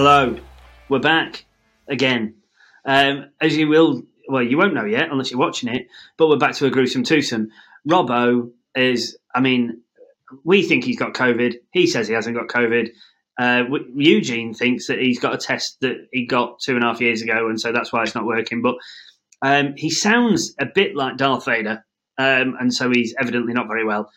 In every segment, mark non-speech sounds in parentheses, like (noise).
Hello, we're back again. Um, as you will, well, you won't know yet unless you're watching it, but we're back to a gruesome twosome. Robbo is, I mean, we think he's got COVID. He says he hasn't got COVID. Uh, Eugene thinks that he's got a test that he got two and a half years ago, and so that's why it's not working. But um, he sounds a bit like Darth Vader, um, and so he's evidently not very well.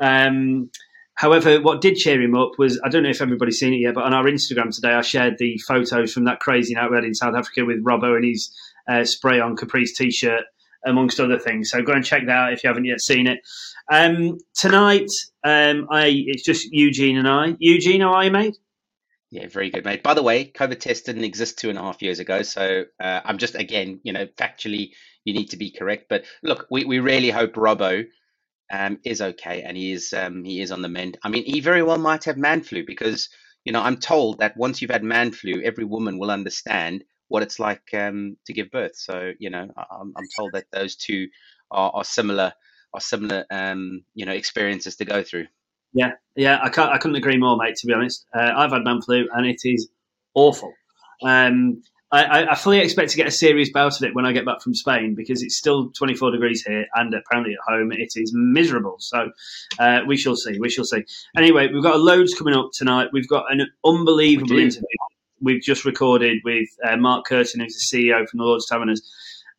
Um, However, what did cheer him up was I don't know if everybody's seen it yet, but on our Instagram today, I shared the photos from that crazy night we had in South Africa with Robbo and his uh, spray on Caprice t shirt, amongst other things. So go and check that out if you haven't yet seen it. Um, tonight, um, I it's just Eugene and I. Eugene, how are you, mate? Yeah, very good, mate. By the way, COVID test didn't exist two and a half years ago, so uh, I'm just again, you know, factually, you need to be correct. But look, we, we really hope Robbo um, is okay and he is um, he is on the mend. I mean, he very well might have man flu because you know I'm told that once you've had man flu, every woman will understand what it's like um, to give birth. So you know, I'm, I'm told that those two are, are similar are similar um, you know experiences to go through. Yeah, yeah, I can't I couldn't agree more, mate. To be honest, uh, I've had man flu and it is awful. Um, I, I, fully expect to get a serious bout of it when I get back from Spain because it's still 24 degrees here and apparently at home it is miserable. So uh, we shall see. We shall see. Anyway, we've got loads coming up tonight. We've got an unbelievable we interview we've just recorded with uh, Mark Curtin, who's the CEO from the Lord's Taverners.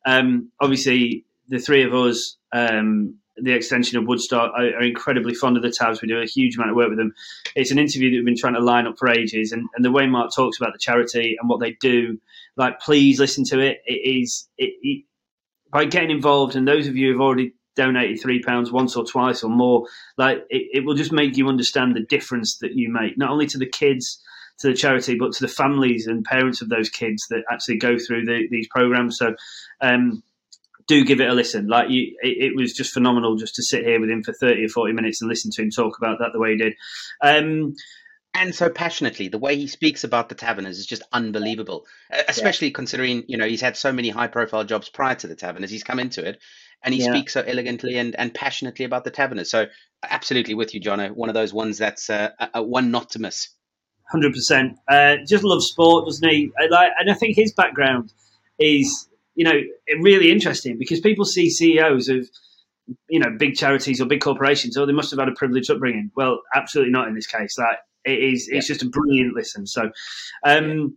Um, obviously, the three of us um, the extension of Woodstock are, are, incredibly fond of the Tabs. We do a huge amount of work with them. It's an interview that we've been trying to line up for ages, and, and the way Mark talks about the charity and what they do, like please listen to it. It is it, it, by getting involved, and those of you who've already donated three pounds once or twice or more, like it, it will just make you understand the difference that you make, not only to the kids to the charity, but to the families and parents of those kids that actually go through the, these programs. So, um, do give it a listen. Like you, it, it, was just phenomenal just to sit here with him for thirty or forty minutes and listen to him talk about that the way he did. Um, and so passionately, the way he speaks about the taverners is just unbelievable. Especially yeah. considering you know he's had so many high-profile jobs prior to the taverners. He's come into it, and he yeah. speaks so elegantly and, and passionately about the taverners. So absolutely with you, Johnno. One of those ones that's uh, a, one not to miss. Hundred uh, percent. Just loves sport, doesn't he? Like, and I think his background is you know, really interesting because people see CEOs of, you know, big charities or big corporations, or oh, they must have had a privileged upbringing. Well, absolutely not in this case. That it is, it's yeah. just a brilliant listen. So, um,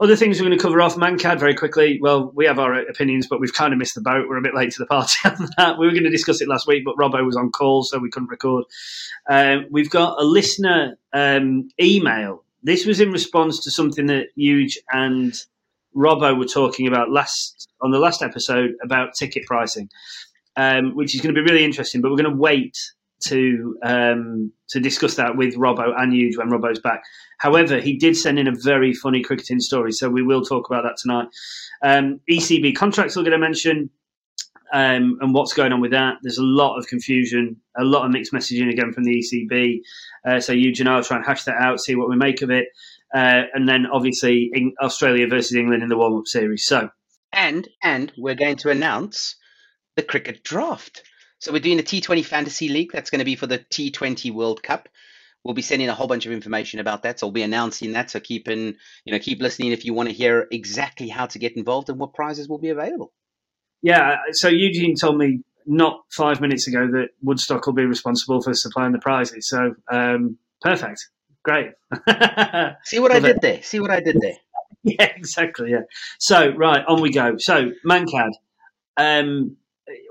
other things we're going to cover off Mankad very quickly. Well, we have our opinions, but we've kind of missed the boat. We're a bit late to the party (laughs) on that. We were going to discuss it last week, but Robbo was on call, so we couldn't record. Um, we've got a listener um, email. This was in response to something that Huge and Robbo were talking about last on the last episode about ticket pricing, um, which is going to be really interesting. But we're going to wait to um, to discuss that with Robbo and Huge when Robbo's back. However, he did send in a very funny cricketing story, so we will talk about that tonight. Um, ECB contracts we're going to mention. Um, and what's going on with that. There's a lot of confusion, a lot of mixed messaging again from the ECB. Uh, so and I will try and hash that out, see what we make of it uh, and then obviously in Australia versus England in the warm up series. So, and and we're going to announce the cricket draft. So we're doing a T20 fantasy league. That's going to be for the T20 World Cup. We'll be sending a whole bunch of information about that. So we'll be announcing that. So keep in, you know, keep listening if you want to hear exactly how to get involved and what prizes will be available. Yeah. So Eugene told me not five minutes ago that Woodstock will be responsible for supplying the prizes. So um, perfect. Great. (laughs) See what I did it. there. See what I did there. (laughs) yeah, exactly. Yeah. So right on we go. So Mankad, um,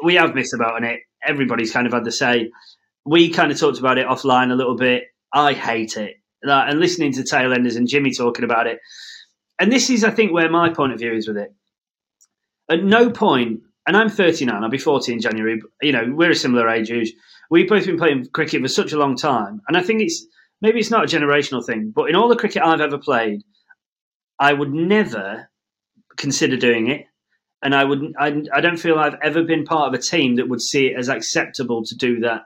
we have missed about on it. Everybody's kind of had the say. We kind of talked about it offline a little bit. I hate it. Like, and listening to Tailenders and Jimmy talking about it. And this is, I think, where my point of view is with it. At no point, and I'm 39, I'll be 40 in January. You know, we're a similar age. We've both been playing cricket for such a long time, and I think it's maybe it's not a generational thing, but in all the cricket I've ever played, I would never consider doing it. And I would I, I don't feel I've ever been part of a team that would see it as acceptable to do that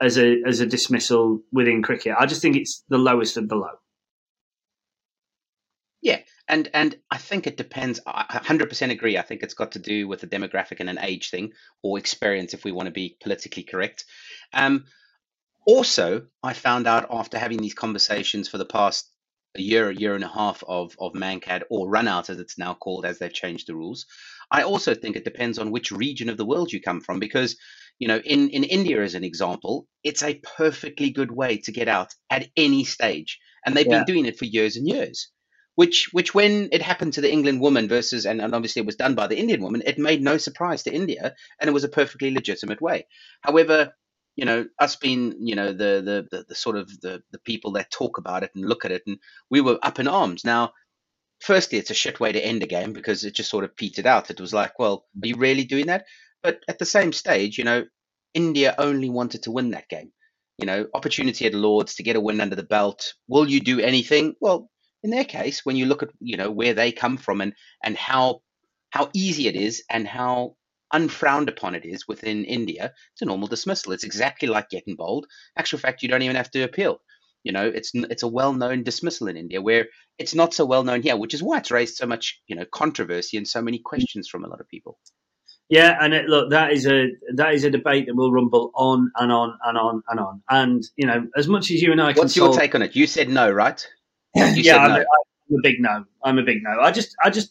as a as a dismissal within cricket. I just think it's the lowest of the low. Yeah, and and I think it depends. I 100% agree. I think it's got to do with a demographic and an age thing, or experience, if we want to be politically correct. Um, also, I found out after having these conversations for the past a year, a year and a half of of Mankad or run out as it's now called, as they've changed the rules. I also think it depends on which region of the world you come from, because you know, in in India as an example, it's a perfectly good way to get out at any stage, and they've yeah. been doing it for years and years. Which, which, when it happened to the England woman versus, and, and obviously it was done by the Indian woman, it made no surprise to India, and it was a perfectly legitimate way. However, you know, us being, you know, the, the the, the, sort of the, the people that talk about it and look at it, and we were up in arms. Now, firstly, it's a shit way to end a game because it just sort of petered out. It was like, well, are you really doing that? But at the same stage, you know, India only wanted to win that game. You know, opportunity at Lords to get a win under the belt. Will you do anything? Well, in their case, when you look at you know where they come from and and how how easy it is and how unfrowned upon it is within India, it's a normal dismissal. It's exactly like getting bowled. Actual fact, you don't even have to appeal. You know, it's it's a well-known dismissal in India, where it's not so well known here, which is why it's raised so much you know controversy and so many questions from a lot of people. Yeah, and it, look, that is a that is a debate that will rumble on and on and on and on. And you know, as much as you and I, what's your take on it? You said no, right? (clears throat) You yeah, I'm, no. I'm, a big no. I'm a big no. I just, I just,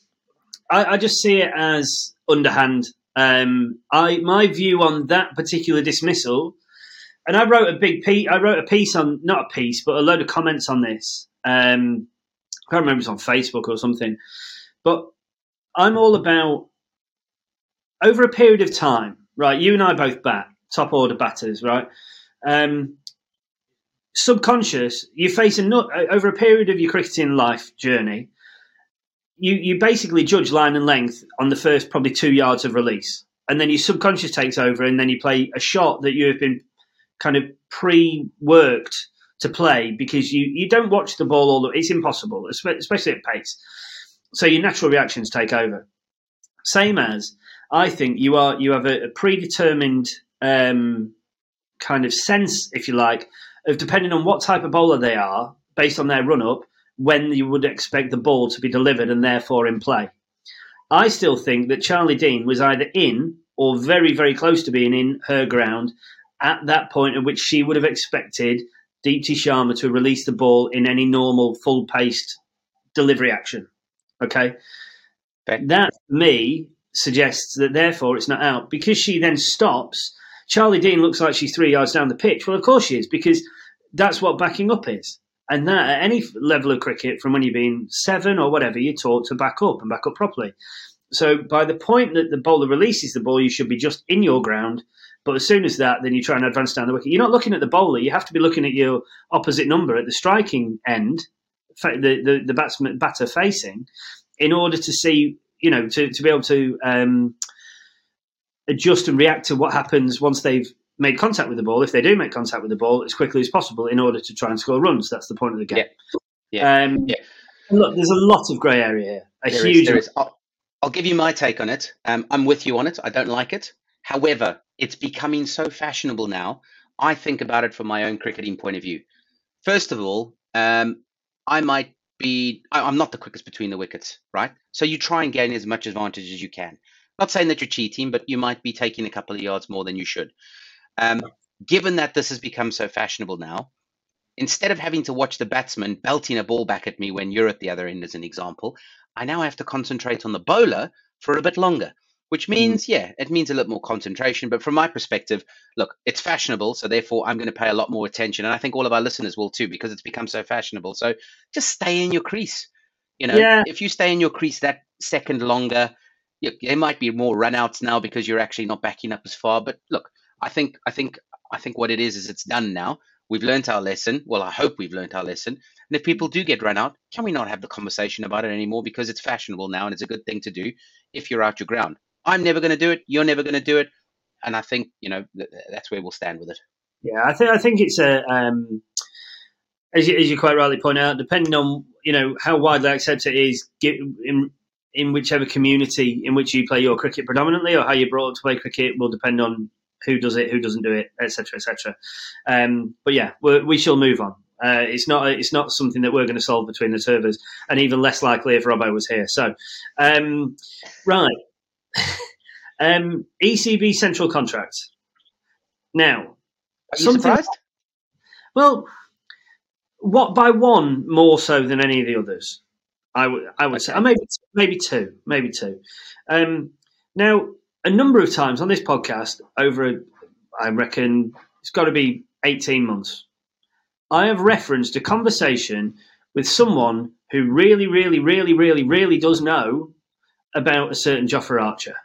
I, I just see it as underhand um, I my view on that particular dismissal, and I wrote a big piece. I wrote a piece on not a piece, but a load of comments on this. Um, I can't remember it's on Facebook or something, but I'm all about over a period of time. Right, you and I both bat top order batters, right? Um, subconscious, you face a nut over a period of your cricketing life journey you you basically judge line and length on the first probably two yards of release, and then your subconscious takes over, and then you play a shot that you have been kind of pre-worked to play because you you don't watch the ball all the it's impossible, especially at pace. So your natural reactions take over. Same as I think you are you have a, a predetermined um, kind of sense, if you like, of depending on what type of bowler they are based on their run up when you would expect the ball to be delivered and therefore in play. I still think that Charlie Dean was either in or very, very close to being in her ground at that point at which she would have expected Deepti Sharma to release the ball in any normal full paced delivery action. Okay. okay. That, me, suggests that therefore it's not out because she then stops. Charlie Dean looks like she's three yards down the pitch. Well, of course she is because that's what backing up is. And that at any level of cricket, from when you've been seven or whatever, you're taught to back up and back up properly. So by the point that the bowler releases the ball, you should be just in your ground. But as soon as that, then you try and advance down the wicket. You're not looking at the bowler. You have to be looking at your opposite number at the striking end, the the, the batsman batter facing, in order to see, you know, to, to be able to um, adjust and react to what happens once they've made contact with the ball, if they do make contact with the ball, as quickly as possible in order to try and score runs. That's the point of the game. Yeah. yeah. Um, yeah. Look, there's a lot of grey area here. A there huge. Is, there is. I'll, I'll, give you my take on it. Um, I'm with you on it. I don't like it. However, it's becoming so fashionable now. I think about it from my own cricketing point of view. First of all, um, I might be. I, I'm not the quickest between the wickets, right? So you try and gain as much advantage as you can. Not saying that you're cheating, but you might be taking a couple of yards more than you should. Um, given that this has become so fashionable now, instead of having to watch the batsman belting a ball back at me when you're at the other end, as an example, I now have to concentrate on the bowler for a bit longer, which hmm. means, mm. yeah, it means a little more concentration. But from my perspective, look, it's fashionable. So therefore, I'm going to pay a lot more attention. And I think all of our listeners will too, because it's become so fashionable. So just stay in your crease. You know, yeah. if you stay in your crease that second longer, you, there might be more runouts now because you're actually not backing up as far. But look, I think I think I think what it is is it's done now. We've learned our lesson. Well, I hope we've learned our lesson. And if people do get run out, can we not have the conversation about it anymore? Because it's fashionable now and it's a good thing to do if you're out your ground. I'm never going to do it. You're never going to do it. And I think, you know, that's where we'll stand with it. Yeah, I think I think it's a um, as you, as you quite rightly point out, depending on you know how widely accepted it is in in whichever community in which you play your cricket predominantly, or how you're brought up to play cricket, will depend on who does it, who doesn't do it, etc., etc. Um, but yeah, we shall move on. Uh, it's not it's not something that we're going to solve between the servers, and even less likely if Robbo was here. So, um, right, (laughs) um, ECB central contract. Now, are you surprised? Well, what by one more so than any of the others. I would I would okay. say uh, maybe maybe two, maybe two. Um, now, a number of times on this podcast, over I reckon it's got to be eighteen months. I have referenced a conversation with someone who really, really, really, really, really does know about a certain Jofra Archer,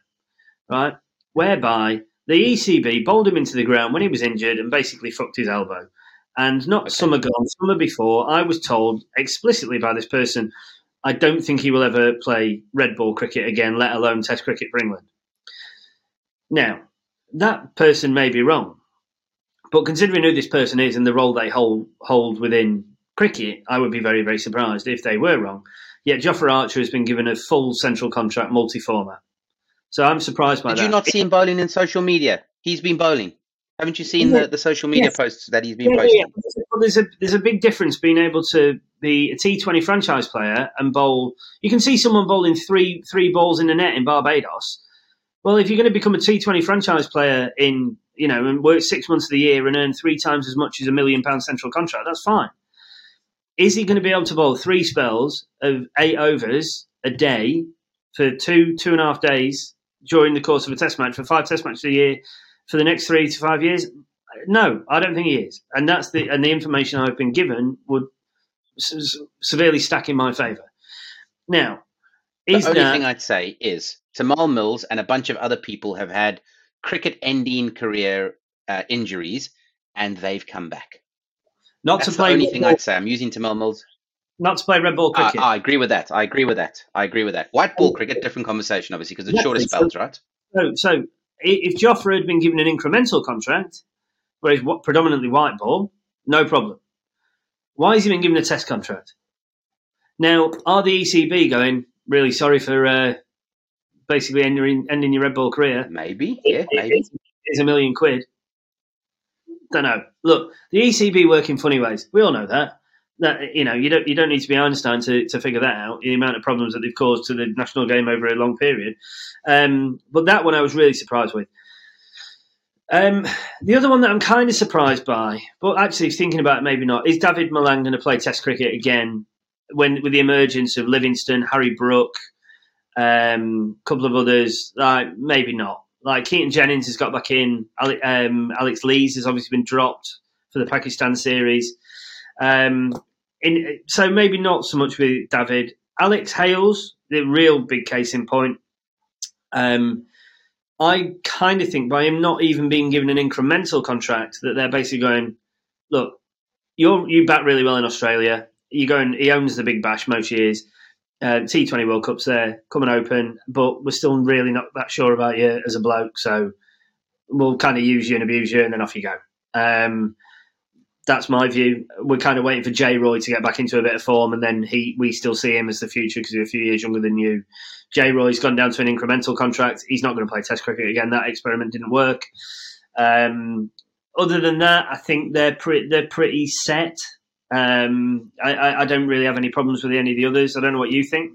right? Whereby the ECB bowled him into the ground when he was injured and basically fucked his elbow. And not okay. summer gone, summer before, I was told explicitly by this person, I don't think he will ever play red ball cricket again, let alone Test cricket for England. Now, that person may be wrong, but considering who this person is and the role they hold hold within cricket, I would be very, very surprised if they were wrong. Yet Jofra Archer has been given a full central contract multi format. So I'm surprised by Did that. Did you not see him bowling in social media? He's been bowling. Haven't you seen the, the social media yes. posts that he's been yeah, posting? Yeah. Well, there's a there's a big difference being able to be a T20 franchise player and bowl. You can see someone bowling three three balls in the net in Barbados. Well, if you're going to become a T20 franchise player in you know and work six months of the year and earn three times as much as a million pound central contract, that's fine. Is he going to be able to bowl three spells of eight overs a day for two two and a half days during the course of a test match for five test matches a year for the next three to five years? No, I don't think he is, and that's the and the information I've been given would severely stack in my favour. Now, the only that, thing I'd say is Tymal Mills and a bunch of other people have had cricket-ending career uh, injuries, and they've come back. Not That's to play. The only thing I'd say. I'm using Tymal Mills. Not to play red ball cricket. I agree with that. I agree with that. I agree with that. White ball cricket, different conversation, obviously, because it's shorter spells, right? So, so if Jofra had been given an incremental contract, where whereas predominantly white ball, no problem. Why has he been given a test contract? Now, are the ECB going, really sorry for uh, basically ending, ending your red ball career? Maybe, yeah, maybe. It's a million quid. Don't know. Look, the ECB work in funny ways. We all know that. That you know, you don't you don't need to be Einstein to, to figure that out. The amount of problems that they've caused to the national game over a long period. Um, but that one I was really surprised with. Um, the other one that I'm kind of surprised by, but actually thinking about it, maybe not, is David Malan going to play Test cricket again when with the emergence of Livingstone, Harry Brook, um, couple of others? Like maybe not. Like Keaton Jennings has got back in. Um, Alex Lees has obviously been dropped for the Pakistan series. Um, in, so maybe not so much with David. Alex Hales, the real big case in point. Um, I kind of think by him not even being given an incremental contract that they're basically going, look, you you bat really well in Australia. You go and he owns the Big Bash most years. Uh, T20 World Cup's there, coming open, but we're still really not that sure about you as a bloke. So we'll kind of use you and abuse you, and then off you go. Um, that's my view. We're kind of waiting for Jay Roy to get back into a bit of form, and then he we still see him as the future because he's a few years younger than you. Jay Roy's gone down to an incremental contract. He's not going to play Test cricket again. That experiment didn't work. Um, other than that, I think they're pretty they're pretty set. Um, I, I, don't really have any problems with any of the others. I don't know what you think.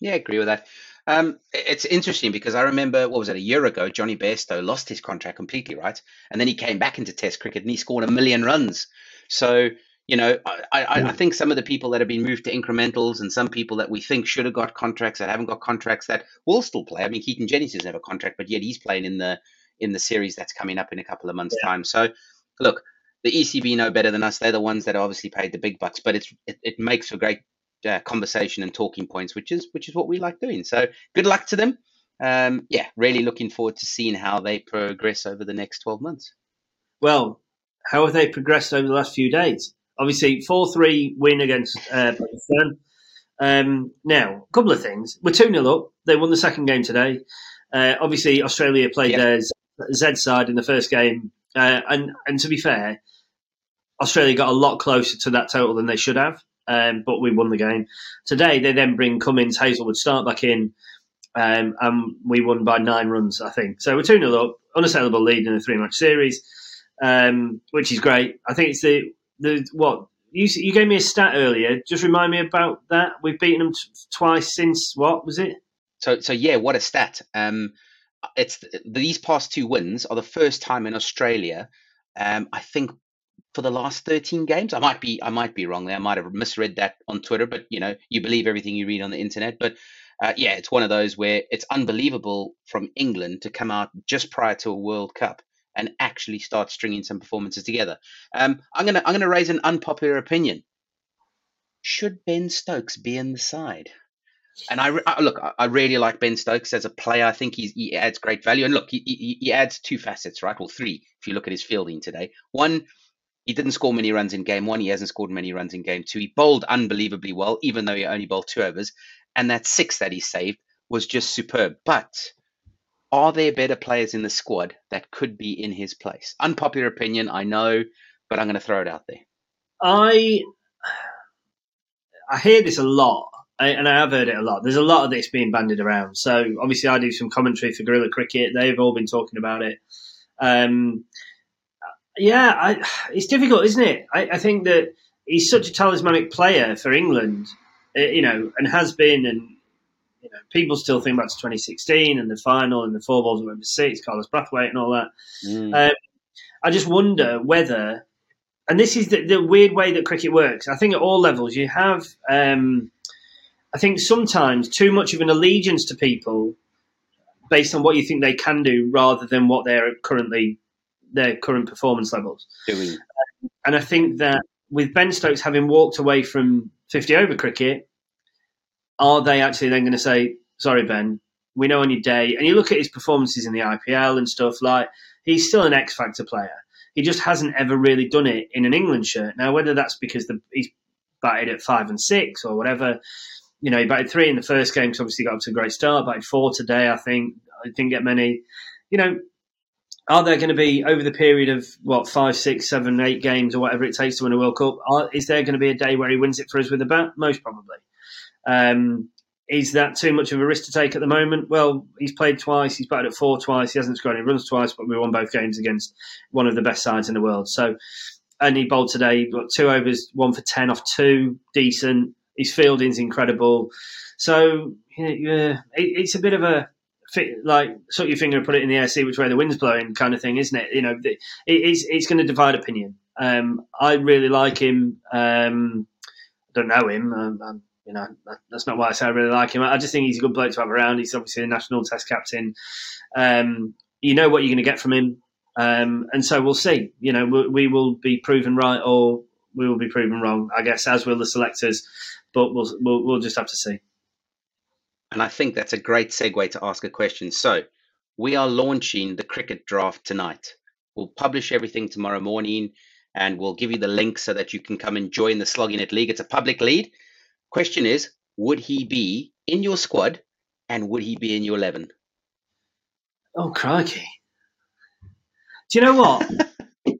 Yeah, I agree with that. Um, it's interesting because I remember what was it a year ago? Jonny Bairstow lost his contract completely, right? And then he came back into Test cricket and he scored a million runs. So you know, I, I, I, think some of the people that have been moved to incrementals and some people that we think should have got contracts that haven't got contracts that will still play. I mean, Keaton Jennings doesn't have a contract, but yet he's playing in the in the series that's coming up in a couple of months' yeah. time. So, look, the ECB know better than us. They're the ones that obviously paid the big bucks, but it's it, it makes for great uh, conversation and talking points, which is which is what we like doing. So, good luck to them. Um, yeah, really looking forward to seeing how they progress over the next twelve months. Well, how have they progressed over the last few days? Obviously, four three win against uh, Pakistan. Um, now, a couple of things. We're 2 0 up. They won the second game today. Uh, obviously, Australia played yep. their Z side in the first game. Uh, and, and to be fair, Australia got a lot closer to that total than they should have, um, but we won the game. Today, they then bring Cummins, Hazlewood Starc back in, um, and we won by nine runs, I think. So we're 2 0 up, unassailable lead in a three match series, um, which is great. I think it's the, the what you you gave me a stat earlier. Just remind me about that. We've beaten them t- twice since what was it? So so yeah, what a stat. Um, it's these past two wins are the first time in Australia. Um, I think for the last 13 games. I might be I might be wrong there. I might have misread that on Twitter, but you know, you believe everything you read on the internet. But uh, yeah, it's one of those where it's unbelievable from England to come out just prior to a World Cup and actually start stringing some performances together. Um, I'm gonna I'm gonna raise an unpopular opinion. Should Ben Stokes be in the side? And I, I look, I really like Ben Stokes as a player. I think he adds great value. And look, he, he, he adds two facets, right? Well, three if you look at his fielding today. One, he didn't score many runs in game one. He hasn't scored many runs in game two. He bowled unbelievably well, even though he only bowled two overs. And that six that he saved was just superb. But are there better players in the squad that could be in his place? Unpopular opinion, I know, but I'm going to throw it out there. I I hear this a lot, and I have heard it a lot. There's a lot of this being bandied around. So obviously, I do some commentary for Guerilla Cricket. They've all been talking about it. Um, yeah, I, it's difficult, isn't it? I, I, think that he's such a talismanic player for England, uh, you know, and has been, and you know, people still think back to 2016 and the final and the four balls of number six, Carlos Brathwaite and all that. Mm. Um, I just wonder whether, and this is the, the, weird way that cricket works. I think at all levels you have, um, I think sometimes too much of an allegiance to people based on what you think they can do rather than what they're currently their current performance levels. Doing. And I think that with Ben Stokes having walked away from 50 over cricket, are they actually then going to say, sorry, Ben, we know on your day, and you look at his performances in the IPL and stuff, like he's still an X Factor player. He just hasn't ever really done it in an England shirt. Now, whether that's because the, he's batted at five and six or whatever, you know, he batted three in the first game because obviously got up to a great start, batted four today, I think. I didn't get many. You know, are there going to be over the period of what five, six, seven, eight games or whatever it takes to win a World Cup? Are, is there going to be a day where he wins it for us with a bat? Most probably. Um, is that too much of a risk to take at the moment? Well, he's played twice. He's batted at four twice. He hasn't scored any runs twice, but we won both games against one of the best sides in the world. So, and he bowled today. Got two overs, one for ten off two, decent. His fielding's incredible. So, yeah, it, it's a bit of a like sort your finger and put it in the air, see which way the wind's blowing, kind of thing, isn't it? You know, it, it's it's going to divide opinion. Um, I really like him. Um, I don't know him. Um, um you know, that's not why I say I really like him. I just think he's a good bloke to have around. He's obviously a national test captain. Um, you know what you're going to get from him. Um, and so we'll see. You know, we, we, will be proven right or we will be proven wrong, I guess, as will the selectors. But we'll, we'll, we'll just have to see. And I think that's a great segue to ask a question. So we are launching the cricket draft tonight. We'll publish everything tomorrow morning and we'll give you the link so that you can come and join the Slogging It League. It's a public lead. Question is, would he be in your squad and would he be in your 11? Oh, crikey. Do you know what? (laughs)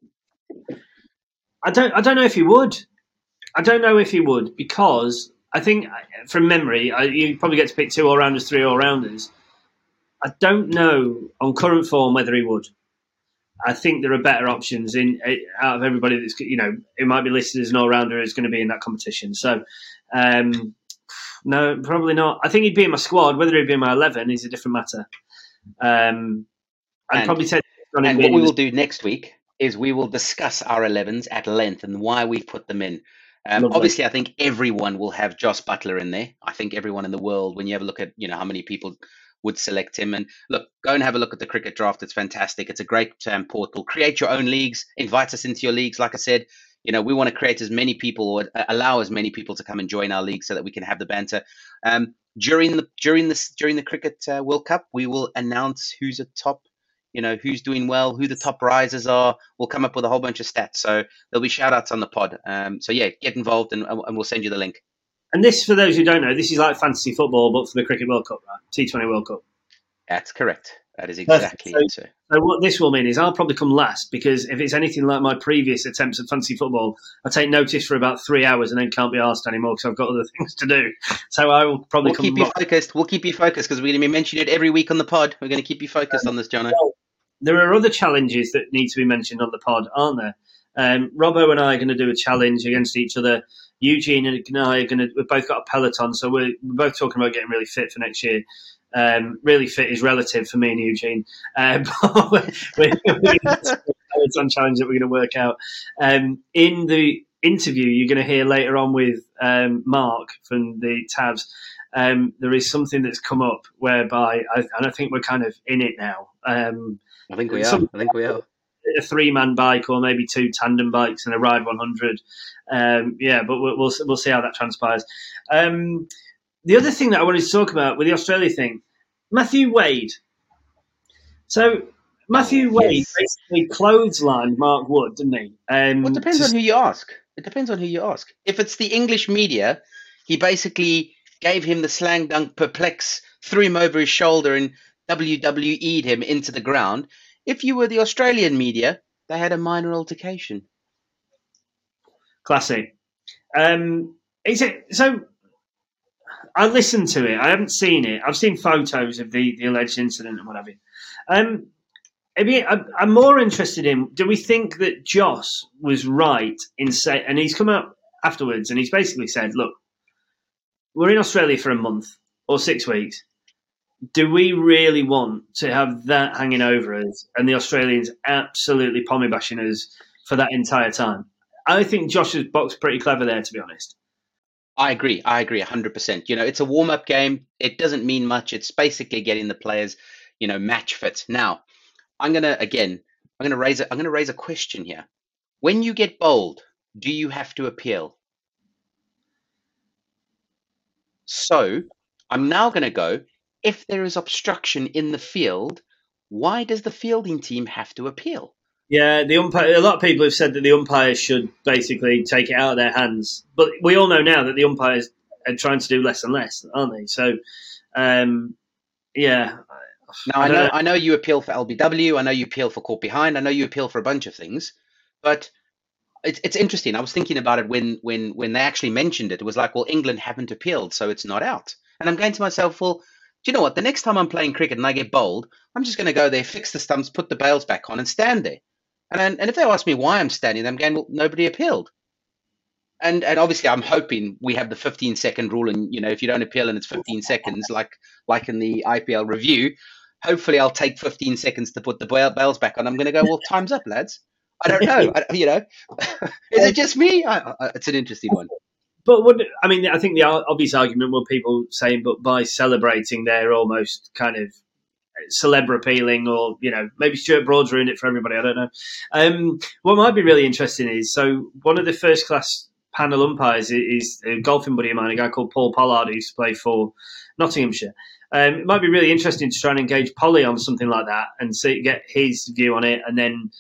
I don't. I don't know if he would. I don't know if he would because I think from memory, I, you probably get to pick two all rounders, three all rounders. I don't know on current form whether he would. I think there are better options in out of everybody that's you know it might be listed as an all rounder is going to be in that competition. So um, no, probably not. I think he'd be in my squad. Whether he'd be in my eleven is a different matter. Um, I'd and, probably say. And what we will do next week is we will discuss our 11s at length and why we've put them in. Um, obviously, I think everyone will have Jos Buttler in there. I think everyone in the world, when you have a look at you know how many people would select him. And look, go and have a look at the cricket draft. It's fantastic. It's a great um, portal. Create your own leagues. Invite us into your leagues. Like I said, you know, we want to create as many people or uh, allow as many people to come and join our league so that we can have the banter. Um, during the during this during the cricket uh, World Cup, we will announce who's a top, you know, who's doing well, who the top risers are. We'll come up with a whole bunch of stats. So there'll be shout outs on the pod. Um, so yeah, get involved and, and we'll send you the link. And this, for those who don't know, this is like fantasy football, but for the Cricket World Cup, right? T20 World Cup. That's correct. That is exactly so, it. So what this will mean is I'll probably come last because if it's anything like my previous attempts at fantasy football, I take notice for about three hours and then can't be asked anymore because I've got other (laughs) things to do. So I will probably we'll keep you focused. We'll keep you focused because we're going to be mentioning it every week on the pod. We're going to keep you focused um, on this, Johnno. Well, there are other challenges that need to be mentioned on the pod, aren't there? Um, Robbo and I are going to do a challenge against each other. Eugene and I are going to. We've both got a peloton, so we're, we're both talking about getting really fit for next year. Um, really fit is relative for me and Eugene. (laughs) Uh, we're, we're, Peloton challenge that we're going to work out. Um, in the interview you're going to hear later on with um, Mark from the Tabs, um, there is something that's come up whereby, I, and I think we're kind of in it now. Um, I think we are. I think we are. A three-man bike, or maybe two tandem bikes, and a ride 100. Um, yeah, but we'll, we'll, we'll see how that transpires. Um, the other thing that I wanted to talk about with the Australia thing, Matthew Wade. So Matthew Wade yes. basically clotheslined Mark Wood, didn't he? Um, well, it depends to... on who you ask. It depends on who you ask. If it's the English media, he basically gave him the slang dunk perplex, threw him over his shoulder, and WWE'd him into the ground. If you were the Australian media, they had a minor altercation. Classic. Um, is it so? I listened to it. I haven't seen it. I've seen photos of the, the alleged incident and whatever. Um, I mean, I'm more interested in do we think that Joss was right in say, and he's come out afterwards and he's basically said, look, we're in Australia for a month or six weeks. Do we really want to have that hanging over us and the Australians absolutely pommy bashing us for that entire time? I think Josh's box pretty clever there, to be honest. I agree. I agree 100%. You know, it's a warm up game. It doesn't mean much. It's basically getting the players, you know, match fit. Now, I'm gonna again, I'm gonna raise a, I'm gonna raise a question here. When you get bowled, do you have to appeal? So I'm now gonna go. If there is obstruction in the field, why does the fielding team have to appeal? Yeah, the umpire. A lot of people have said that the umpires should basically take it out of their hands, but we all know now that the umpires are trying to do less and less, aren't they? So, um, yeah, now I know I know you appeal for LBW. I know you appeal for Caught Behind. I know you appeal for a bunch of things, but it's it's interesting. I was thinking about it when when when they actually mentioned it. It was like, well, England haven't appealed, so it's not out. And I'm going to myself, well, you know what? The next time I'm playing cricket and I get bowled, I'm just going to go there, fix the stumps, put the bails back on, and stand there. And and if they ask me why I'm standing there, I'm going, well, nobody appealed. And and obviously, I'm hoping we have the 15 second rule, and you know, if you don't appeal and it's 15 seconds, like like in the IPL review, hopefully I'll take 15 seconds to put the bells back on. I'm going to go, well, time's up, lads. I don't know. (laughs) I, you know, (laughs) is it just me? I, I, it's an interesting one. But what I mean, I think the obvious argument were people saying, but by celebrating, they're almost kind of celeb appealing, or you know, maybe Stuart Broad's ruined it for everybody. I don't know. Um, what might be really interesting is so one of the first class panel umpires is, is a golfing buddy of mine, a guy called Paul Pollard, who used to play for Nottinghamshire. Um, it might be really interesting to try and engage Polly on something like that and see get his view on it, and then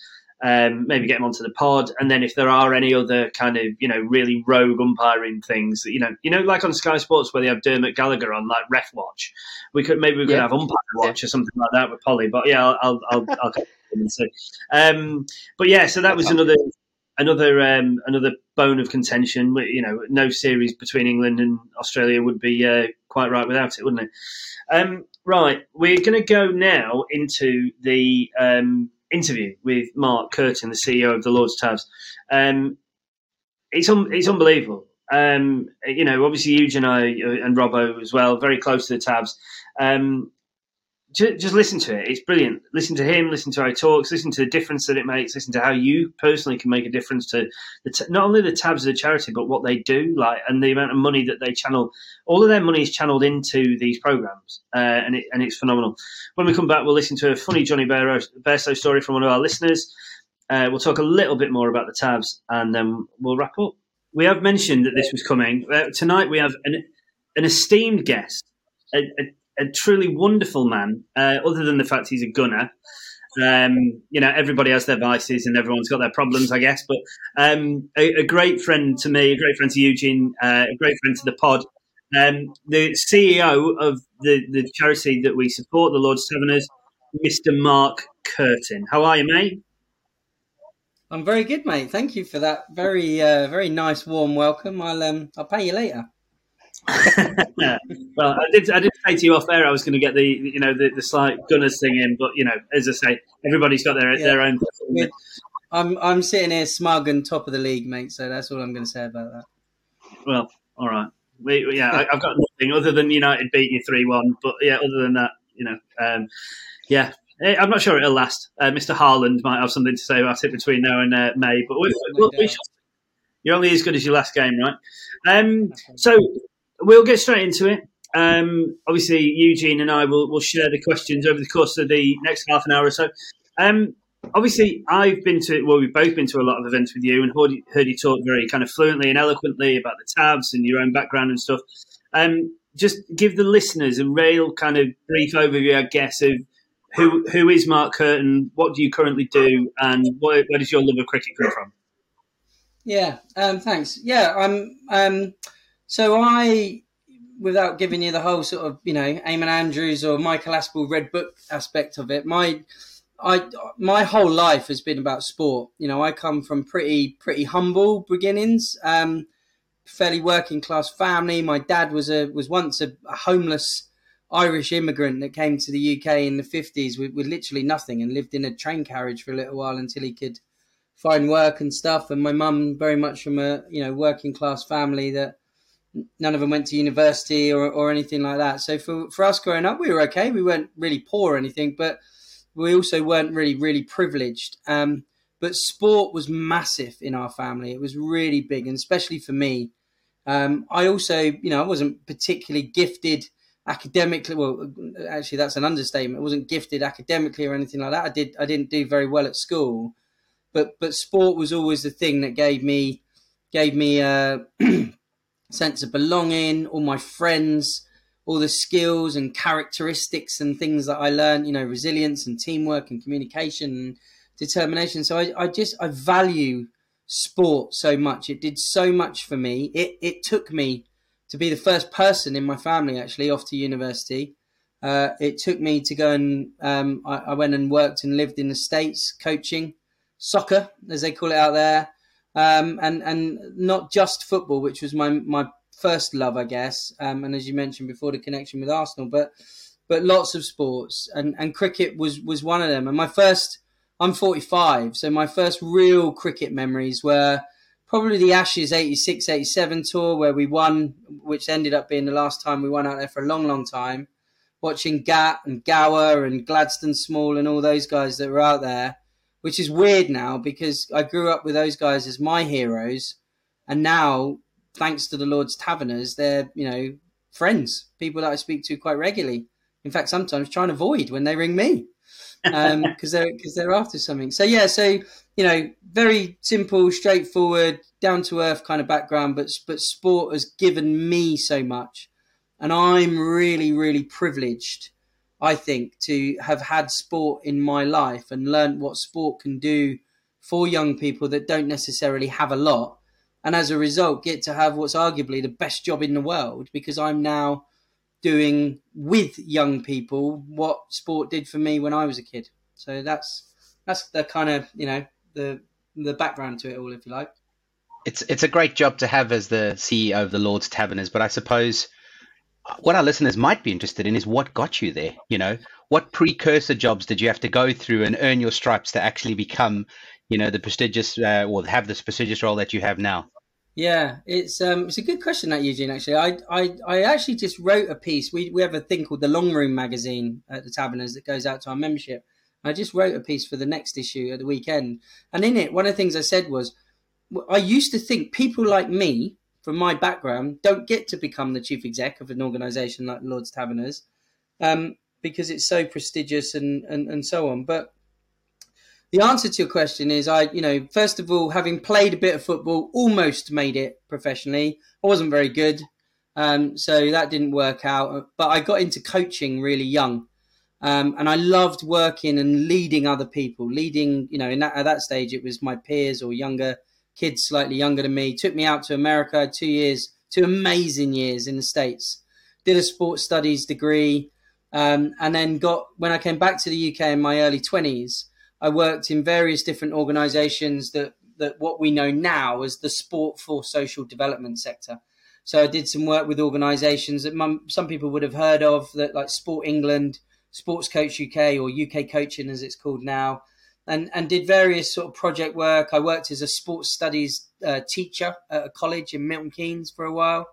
um, maybe get him onto the pod. And then if there are any other kind of you know really rogue umpiring things, you know, you know, like on Sky Sports where they have Dermot Gallagher on like Ref Watch, we could maybe we could yeah. have umpire watch or something like that with Polly. But yeah, I'll I'll I'll, I'll and see. Um, but yeah, so that was another another um, another bone of contention. You know, no series between England and Australia would be uh, quite right without it, wouldn't it? Um, right, we're going to go now into the um, interview with Mark Curtin, the CEO of the Lord's Tabs. Um, it's un- it's unbelievable. Um, you know, obviously, Eugene and I uh, and Robbo as well, very close to the Tabs. Um, just, just listen to it. It's brilliant. Listen to him. Listen to how he talks. Listen to the difference that it makes. Listen to how you personally can make a difference to the t- not only the tabs of the charity, but what they do, like and the amount of money that they channel. All of their money is channeled into these programs, uh, and it, and it's phenomenal. When we come back, we'll listen to a funny Jonny Bairstow story from one of our listeners. Uh, we'll talk a little bit more about the tabs, and then we'll wrap up. We have mentioned that this was coming uh, tonight. We have an an esteemed guest. A, a, a truly wonderful man, uh, other than the fact he's a gunner. Um, you know, everybody has their vices and everyone's got their problems, I guess. But um, a, a, great friend to me, a great friend to Eugene, uh, a great friend to the pod. Um, the CEO of the, the charity that we support, the Lord's Taverners, Mr. Mark Curtin. How are you, mate? I'm very good, mate. Thank you for that very, uh, very nice, warm welcome. I'll, um, I'll pay you later. (laughs) well, I did. I did say to you off air I was going to get the you know the, the slight Gunners thing in, but you know, as I say, everybody's got their yeah. their own. I'm I'm sitting here smug and top of the league, mate. So that's all I'm going to say about that. Well, all right. We, yeah, I, have got nothing other than United beating you three one, but yeah, other than that, you know, um, yeah, Eh, I'm not sure it'll last. Uh, Mr. Haaland might have something to say about it between now and uh, May, but we, we, we shall, you're only as good as your last game, right? Um, so we'll get straight into it. Um, obviously, Eugene and I will, will share the questions over the course of the next half an hour or so. Um, obviously, I've been to, well, we've both been to a lot of events with you and heard you, heard you talk very kind of fluently and eloquently about the tabs and your own background and stuff. Um, just give the listeners a real kind of brief overview, I guess, of who who is Mark Curtin, what do you currently do, and where, where does your love of cricket come from? Yeah, um, thanks. Yeah, I'm. Um, so I, without giving you the whole sort of you know Eamonn Andrews or Michael Aspel Red Book aspect of it, my I my whole life has been about sport. You know, I come from pretty pretty humble beginnings, um, fairly working class family. My dad was a was once a, a homeless Irish immigrant that came to the UK in the fifties with, with literally nothing and lived in a train carriage for a little while until he could find work and stuff. And my mum, very much from a you know working class family that none of them went to university or, or anything like that. So for for us growing up, we were okay. We weren't really poor or anything, but we also weren't really really privileged. Um, but sport was massive in our family. It was really big, and especially for me. Um, I also, you know, I wasn't particularly gifted academically. Well, actually, that's an understatement. I wasn't gifted academically or anything like that. I did. I didn't do very well at school, but but sport was always the thing that gave me gave me a (clears throat) sense of belonging. All my friends, all the skills and characteristics and things that I learned. You know, resilience and teamwork and communication and determination. So I, I just I value sport so much. It did so much for me. It it took me to be the first person in my family actually off to university. Uh, it took me to go and um, I, I, went and worked and lived in the states coaching soccer, as they call it out there, um, and and not just football, which was my my first love, I guess. Um, and as you mentioned before, the connection with Arsenal, but but lots of sports, and and cricket was was one of them. And my first, I'm 45, so my first real cricket memories were probably the Ashes 86 87 tour where we won, which ended up being the last time we won out there for a long, long time. Watching Gat and Gower and Gladstone Small and all those guys that were out there which is weird now because I grew up with those guys as my heroes, and now, thanks to the Lord's Taverners, they're you know friends, people that I speak to quite regularly. In fact, sometimes try and avoid when they ring me because um, (laughs) they're because they're after something. So yeah, so you know, very simple, straightforward, down to earth kind of background, but but sport has given me so much, and I'm really really privileged I think, to have had sport in my life and learned what sport can do for young people that don't necessarily have a lot. And as a result, get to have what's arguably the best job in the world because I'm now doing with young people what sport did for me when I was a kid. So that's that's the kind of you know the the background to it all, if you like. It's it's a great job to have as the CEO of the Lord's Taverners, but I suppose what our listeners might be interested in is what got you there. You know, what precursor jobs did you have to go through and earn your stripes to actually become, you know, the prestigious uh, or have this prestigious role that you have now? Yeah, it's um, it's a good question that Eugene. Actually, I, I I actually just wrote a piece. We we have a thing called the Long Room magazine at the Taverners that goes out to our membership. I just wrote a piece for the next issue at the weekend, and in it, one of the things I said was, I used to think people like me from my background, don't get to become the chief exec of an organisation like Lord's Taverners um, because it's so prestigious and, and, and so on. But the answer to your question is I, you know, first of all, having played a bit of football, almost made it professionally. I wasn't very good. Um, so that didn't work out. But I got into coaching really young. Um, and I loved working and leading other people, leading, you know, in that, at that stage, it was my peers or younger kids slightly younger than me. Took me out to America, two years, two amazing years in the States. Did a sports studies degree, um, and then got when I came back to the UK in my early twenties. I worked in various different organisations that that what we know now as the sport for social development sector. So I did some work with organisations that some people would have heard of, that like Sport England, Sports Coach UK, or UK Coaching as it's called now and and did various sort of project work. I worked as a sports studies uh, teacher at a college in Milton Keynes for a while.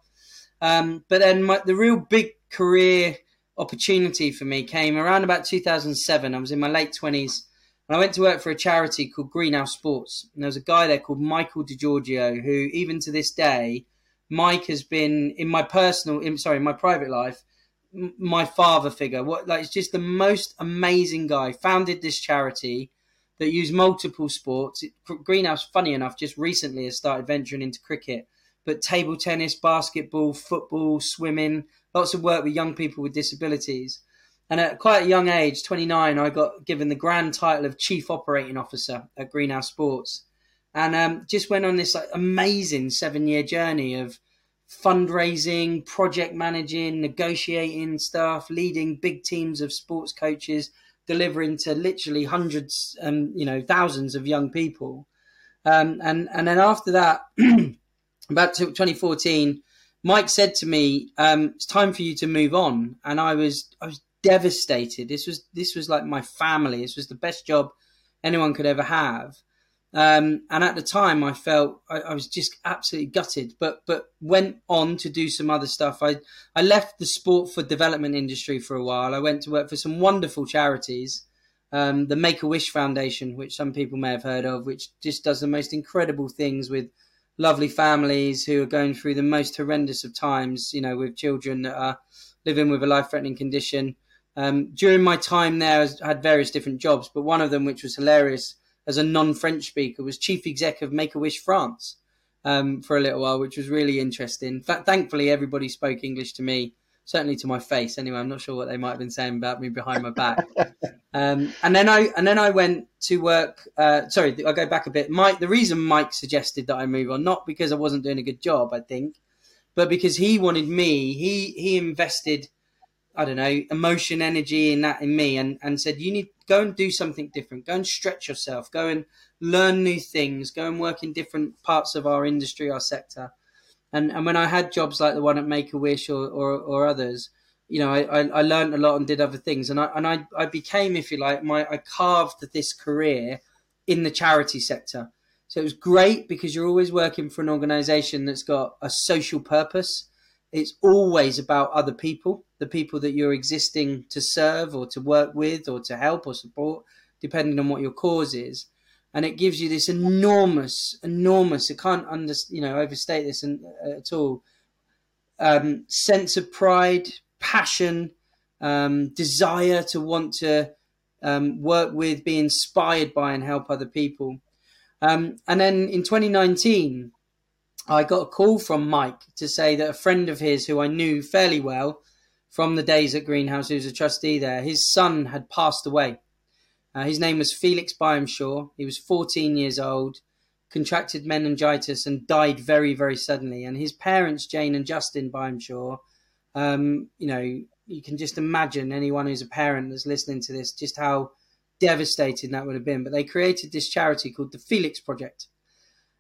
Um, but then my, the real big career opportunity for me came around about 2007. I was in my late 20s and I went to work for a charity called Greenhouse Sports. And there was a guy there called Michael de Giorgio, who even to this day, Mike has been in my personal, in, sorry, in my private life, m- my father figure. What like, it's just the most amazing guy. Founded this charity that used multiple sports. It, Greenhouse, funny enough, just recently has started venturing into cricket, but table tennis, basketball, football, swimming, lots of work with young people with disabilities. And at quite a young age, 29, I got given the grand title of Chief Operating Officer at Greenhouse Sports. And um, just went on this like, amazing seven year journey of fundraising, project managing, negotiating stuff, leading big teams of sports coaches, delivering to literally hundreds and um, you know thousands of young people. Um, and and then after that, (clears throat) about 2014, Mike said to me, um, "It's time for you to move on." And I was I was devastated. This was this was like my family. This was the best job anyone could ever have. Um, and at the time, I felt I, I, was just absolutely gutted. But but went on to do some other stuff. I I left the sport for development industry for a while. I went to work for some wonderful charities, um, the Make a Wish Foundation, which some people may have heard of, which just does the most incredible things with lovely families who are going through the most horrendous of times. You know, with children that are living with a life-threatening condition. Um, during my time there, I had various different jobs, but one of them, which was hilarious as a non-French speaker, was chief exec of Make a Wish France um, for a little while, which was really interesting. Fact, thankfully, everybody spoke English to me, certainly to my face. Anyway, I'm not sure what they might have been saying about me behind my back. (laughs) um, and then I and then I went to work. Uh, sorry, I go back a bit. Mike, the reason Mike suggested that I move on, not because I wasn't doing a good job, I think, but because he wanted me. He he invested I don't know, emotion, energy in that in me and, and said, you need go and do something different. Go and stretch yourself. Go and learn new things. Go and work in different parts of our industry, our sector. And and when I had jobs like the one at Make a Wish or, or, or others, you know, I, I, I, learned a lot and did other things. And I and I, I became, if you like, my I carved this career in the charity sector. So it was great because you're always working for an organization that's got a social purpose it's always about other people, the people that you're existing to serve or to work with or to help or support, depending on what your cause is. And it gives you this enormous, enormous, I can't under, you know, overstate this in, uh, at all, um, sense of pride, passion, um, desire to want to um, work with, be inspired by, and help other people. Um, and then in 2019, I got a call from Mike to say that a friend of his who I knew fairly well from the days at Greenhouse, who was a trustee there, his son had passed away. Uh, his name was Felix Byam Shaw. He was 14 years old, contracted meningitis, and died very, very suddenly. And his parents, Jane and Justin Byam Shaw, um, you know, you can just imagine anyone who's a parent that's listening to this, just how devastating that would have been. But they created this charity called the Felix Project.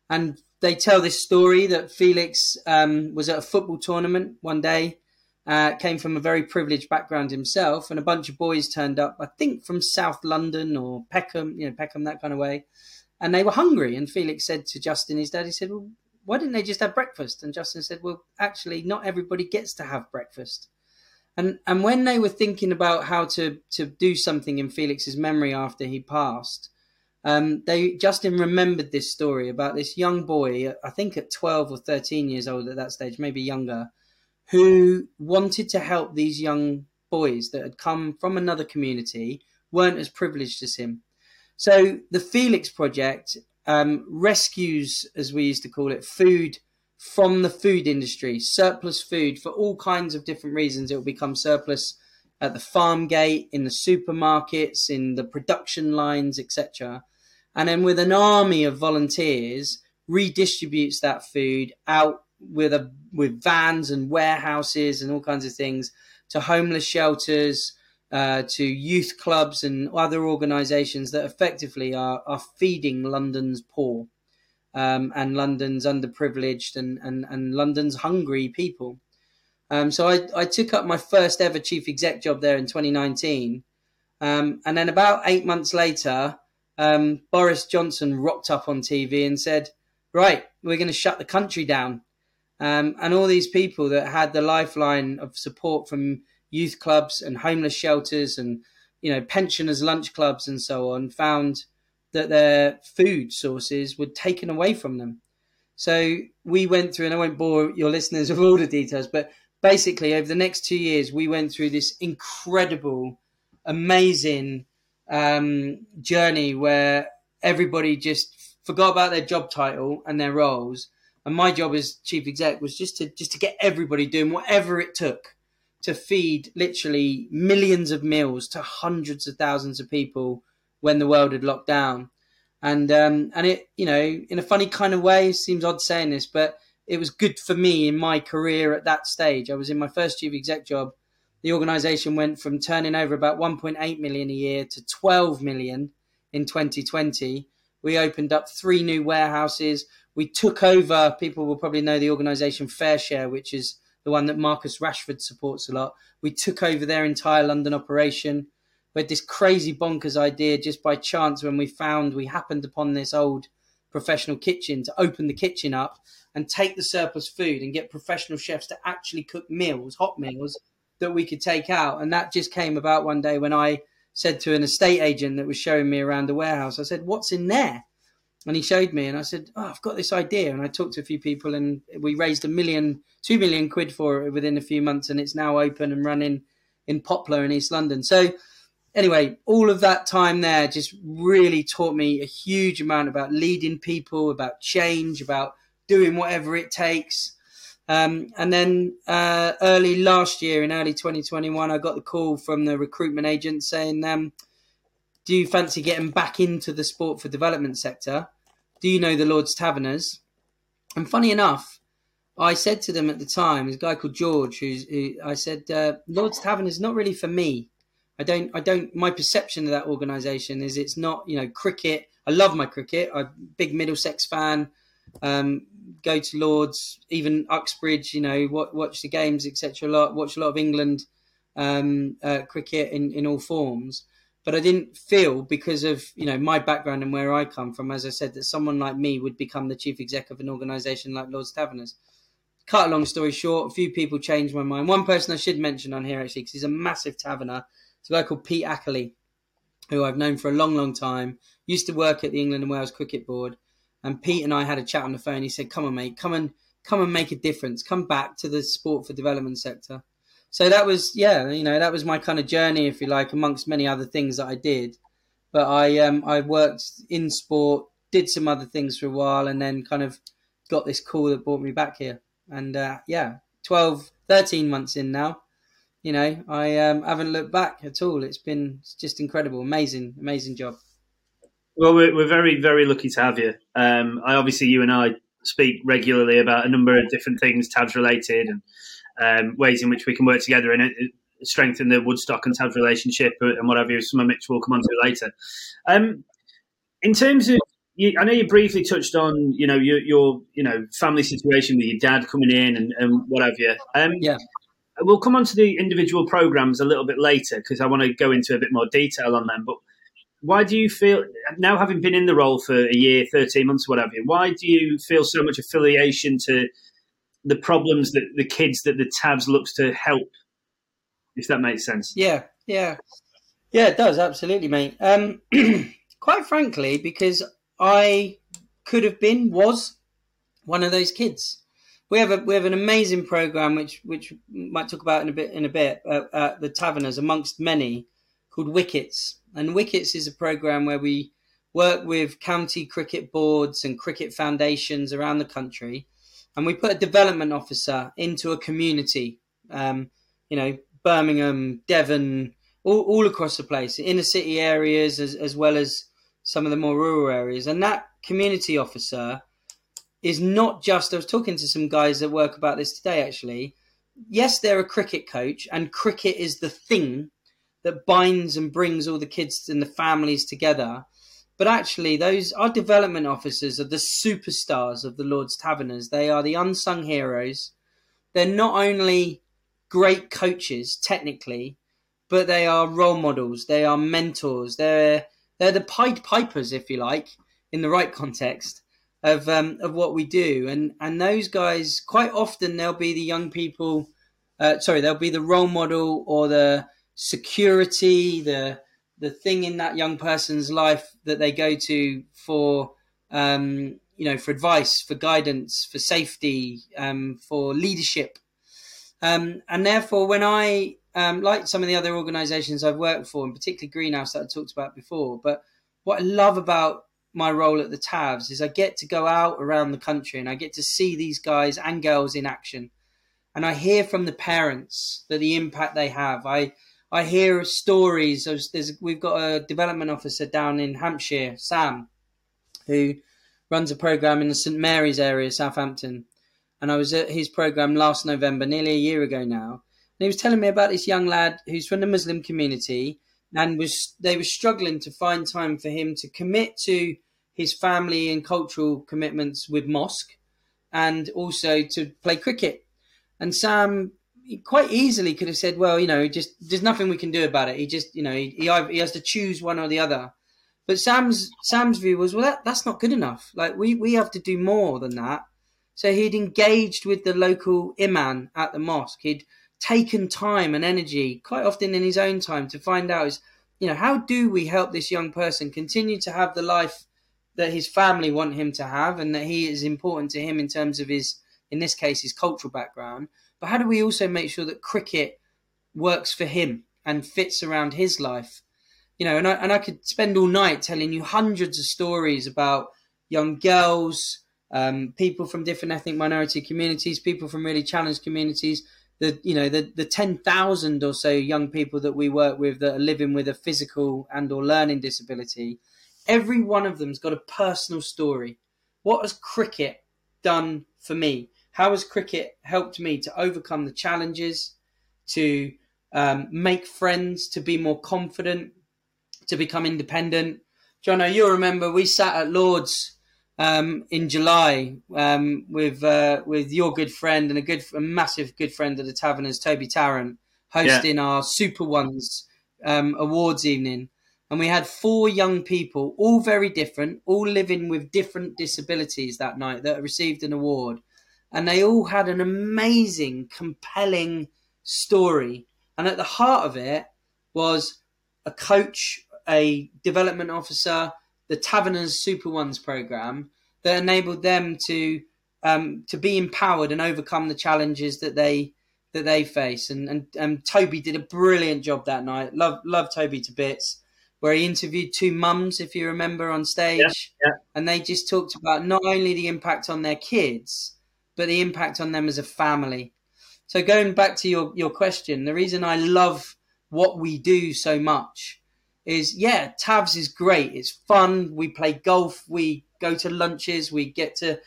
And they tell this story that Felix um, was at a football tournament one day, uh, came from a very privileged background himself, and a bunch of boys turned up, I think from South London or Peckham, you know, Peckham, that kind of way. And they were hungry. And Felix said to Justin, his dad, he said, Well, why didn't they just have breakfast? And Justin said, Well, actually, not everybody gets to have breakfast. And and when they were thinking about how to to do something in Felix's memory after he passed, um, they Justin remembered this story about this young boy, I think at twelve or thirteen years old at that stage, maybe younger, who wanted to help these young boys that had come from another community, weren't as privileged as him. So the Felix Project um, rescues, as we used to call it, food from the food industry, surplus food for all kinds of different reasons. It will become surplus at the farm gate, in the supermarkets, in the production lines, etc and then with an army of volunteers redistributes that food out with a with vans and warehouses and all kinds of things to homeless shelters, uh, to youth clubs and other organisations that effectively are are feeding London's poor um, and London's underprivileged and, and, and London's hungry people. Um, so I, I took up my first ever chief exec job there in 2019. Um, and then about eight months later, um, Boris Johnson rocked up on TV and said, "Right, we're going to shut the country down." Um, and all these people that had the lifeline of support from youth clubs and homeless shelters and you know pensioners lunch clubs and so on found that their food sources were taken away from them. So we went through, and I won't bore your listeners (laughs) with all the details, but basically over the next two years, we went through this incredible, amazing um, journey where everybody just forgot about their job title and their roles. And my job as chief exec was just to just to get everybody doing whatever it took to feed literally millions of meals to hundreds of thousands of people when the world had locked down. And um, and it, you know, in a funny kind of way, seems odd saying this, but it was good for me in my career at that stage. I was in my first chief exec job. The organisation went from turning over about 1.8 million a year to 12 million in 2020. We opened up three new warehouses. We took over. People will probably know the organisation FareShare, which is the one that Marcus Rashford supports a lot. We took over their entire London operation. We had this crazy bonkers idea just by chance when we found we happened upon this old professional kitchen to open the kitchen up and take the surplus food and get professional chefs to actually cook meals, hot meals that we could take out. And that just came about one day when I said to an estate agent that was showing me around the warehouse, I said, What's in there? And he showed me, and I said, Oh, I've got this idea. And I talked to a few people, and we raised a million, two million quid for it within a few months, and it's now open and running in Poplar in East London. So, anyway, all of that time there just really taught me a huge amount about leading people, about change, about doing whatever it takes. Um, and then uh, early last year, in early 2021, I got the call from the recruitment agent saying, um, "Do you fancy getting back into the sport for development sector? Do you know the Lord's Taverners?" And funny enough, I said to them at the time, a guy called George, who's, who I said, uh, "Lord's Taverners is not really for me. I don't, I don't. My perception of that organisation is it's not, you know, cricket. I love my cricket. I'm a big Middlesex fan. Um, go to Lords, even Uxbridge. You know, watch, watch the games, etc. A lot. Watch a lot of England um, uh, cricket in in all forms. But I didn't feel because of you know my background and where I come from, as I said, that someone like me would become the chief exec of an organisation like Lords Taverners. Cut a long story short, a few people changed my mind. One person I should mention on here actually, because he's a massive taverner. It's a guy called Pete Ackerley, who I've known for a long, long time. Used to work at the England and Wales Cricket Board, and Pete and I had a chat on the phone. He said, "Come on, mate, come and come and make a difference. Come back to the sport for development sector." So that was, yeah, you know, that was my kind of journey, if you like, amongst many other things that I did. But I, um, I worked in sport, did some other things for a while, and then kind of got this call that brought me back here. And uh, yeah, 12, 13 months in now. You know, I um, haven't looked back at all. It's been just incredible, amazing, amazing job. Well, we're, we're very, very lucky to have you. Um, I obviously, you and I speak regularly about a number of different things, tabs related, and um, ways in which we can work together and it, strengthen the Woodstock and tabs relationship and what have you. Some of which we'll come on to later. Um, in terms of, you, I know you briefly touched on, you know, your, your, you know, family situation with your dad coming in and, and what have you. Um, Yeah. We'll come on to the individual programs a little bit later because I want to go into a bit more detail on them. But why do you feel now having been in the role for a year 13 months whatever why do you feel so much affiliation to the problems that the kids that the tabs looks to help if that makes sense Yeah, yeah, yeah. It does absolutely, mate. Um, (clears throat) quite frankly, because I could have been was one of those kids. We have a we have an amazing program which which might talk about in a bit in a bit uh, at the Taverners amongst many called Wickets, and Wickets is a program where we work with county cricket boards and cricket foundations around the country, and we put a development officer into a community. Um, you know, Birmingham, Devon, all, all across the place, inner city areas as, as well as some of the more rural areas. And that community officer is not just, I was talking to some guys that work about this today actually. Yes, they're a cricket coach, and cricket is the thing that binds and brings all the kids and the families together. But actually, those our development officers are the superstars of the Lord's Taverners. They are the unsung heroes. They're not only great coaches technically, but they are role models. They are mentors. They're they're the Pied Pipers, if you like, in the right context of um, of what we do. And and those guys quite often they'll be the young people Uh, sorry, they'll be the role model or the security, the the thing in that young person's life that they go to for um, you know for advice, for guidance, for safety, um, for leadership, um, and therefore when I um, like some of the other organisations I've worked for, and particularly Greenhouse that I talked about before, but what I love about my role at the TAVs is I get to go out around the country and I get to see these guys and girls in action. And I hear from the parents that the impact they have. I I hear stories. Of, we've got a development officer down in Hampshire, Sam, who runs a program in the St Mary's area, Southampton. And I was at his program last November, nearly a year ago now. And he was telling me about this young lad who's from the Muslim community and was they were struggling to find time for him to commit to his family and cultural commitments with mosque and also to play cricket. And Sam quite easily could have said, well, you know, just there's nothing we can do about it. He just, you know, he, he, he has to choose one or the other. But Sam's Sam's view was, well, that, that's not good enough. Like we we have to do more than that. So he'd engaged with the local imam at the mosque. He'd taken time and energy, quite often in his own time, to find out is, you know, how do we help this young person continue to have the life that his family want him to have and that he is important to him in terms of his, in this case, his cultural background. But how do we also make sure that cricket works for him and fits around his life? You know, and I, and I could spend all night telling you hundreds of stories about young girls, um, people from different ethnic minority communities, people from really challenged communities. The you know the the ten thousand or so young people that we work with that are living with a physical and or learning disability every one of them's got a personal story. What has cricket done for me? How has cricket helped me to overcome the challenges, to um, make friends, to be more confident, to become independent? Johnno, you'll remember we sat at Lords um, in July um, with uh, with your good friend and a good, a massive good friend of the Taverners, Toby Tarrant, hosting yeah. our Super Ones um, awards evening and we had four young people, all very different, all living with different disabilities that night that received an award. And they all had an amazing, compelling story. And at the heart of it was a coach, a development officer, the Taverners Super Ones program that enabled them to um, to be empowered and overcome the challenges that they that they face. And, and and Toby did a brilliant job that night. Love love Toby to bits where he interviewed two mums, if you remember, on stage. Yeah, yeah. And they just talked about not only the impact on their kids, but the impact on them as a family. So going back to your, your question, the reason I love what we do so much is yeah, Tabs is great. It's fun. We play golf. We go to lunches. We get to,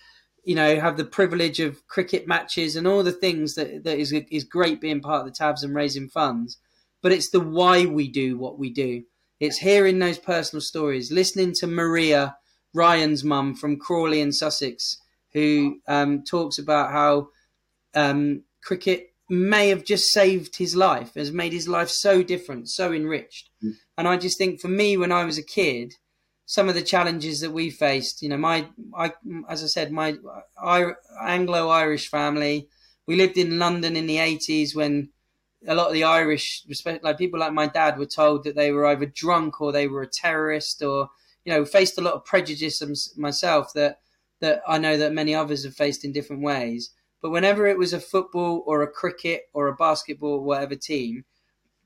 you know, have the privilege of cricket matches and all the things that, that is, is great being part of the Tabs and raising funds. But it's the why we do what we do. It's hearing those personal stories, listening to Maria, Ryan's mum from Crawley in Sussex, who um, talks about how um, cricket may have just saved his life, has made his life so different, so enriched. Mm. And I just think for me, when I was a kid, some of the challenges that we faced, you know, my, I, as I said, my Anglo-Irish family, we lived in London in the 80s when a lot of the Irish, like people like my dad, were told that they were either drunk or they were a terrorist, or you know, faced a lot of prejudice myself that that I know that many others have faced in different ways. But whenever it was a football or a cricket or a basketball, or whatever team,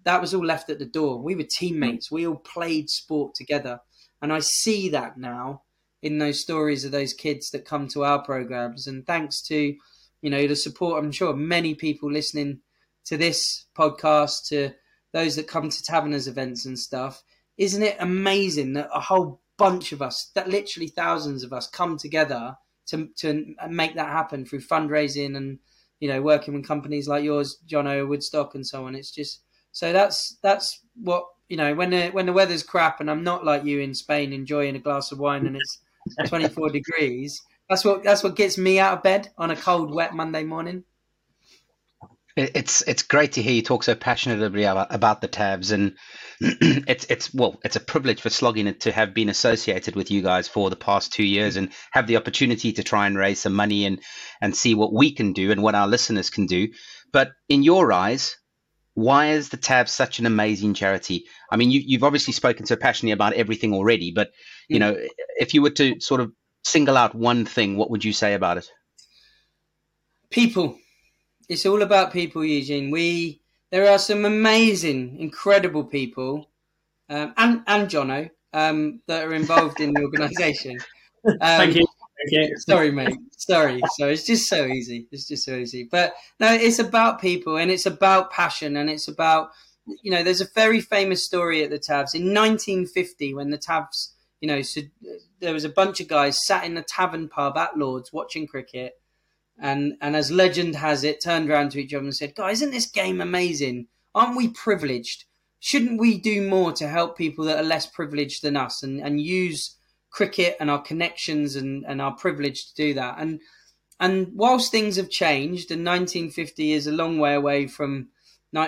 that was all left at the door. We were teammates. We all played sport together, and I see that now in those stories of those kids that come to our programs. And thanks to you know the support, I'm sure many people listening to this podcast, to those that come to Taverners events and stuff. Isn't it amazing that a whole bunch of us, that literally thousands of us, come together to to make that happen through fundraising and you know working with companies like yours, Johnno Woodstock, and so on. It's just so that's that's what you know when the when the weather's crap and I'm not like you in Spain enjoying a glass of wine and it's (laughs) 24 degrees. That's what that's what gets me out of bed on a cold, wet Monday morning. It's it's great to hear you talk so passionately about, the tabs, and (clears throat) it's it's well, it's a privilege for slogging it to have been associated with you guys for the past two years and have the opportunity to try and raise some money and and see what we can do and what our listeners can do. But in your eyes, why is the tab such an amazing charity i mean you, have obviously spoken so passionately about everything already but you mm. know if you were to sort of single out one thing what would you say about it people it's all about people eugene we there are some amazing incredible people um, and and johnno um, that are involved in the (laughs) organization um, thank you Okay. Sorry, mate. Sorry. So it's just so easy. It's just so easy. But no, it's about people and it's about passion and it's about, you know, there's a very famous story at the Tabs in 1950 when the Tabs, you know, so there was a bunch of guys sat in a tavern pub at Lords watching cricket. And, and as legend has it, turned around to each other and said, Guys, isn't this game amazing? Aren't we privileged? Shouldn't we do more to help people that are less privileged than us and, and use cricket and our connections and, and our privilege to do that. And and whilst things have changed, and 1950 is a long way away from,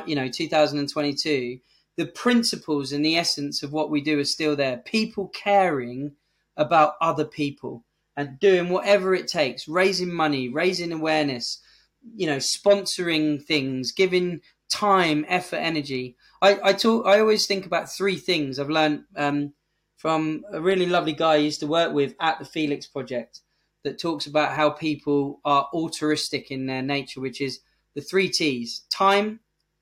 you know, 2022, the principles and the essence of what we do are still there. People caring about other people and doing whatever it takes, raising money, raising awareness, you know, sponsoring things, giving time, effort, energy. I, I talk. I always think about three things I've learned um, from a really lovely guy I used to work with at the Felix Project that talks about how people are altruistic in their nature, which is the three T's time,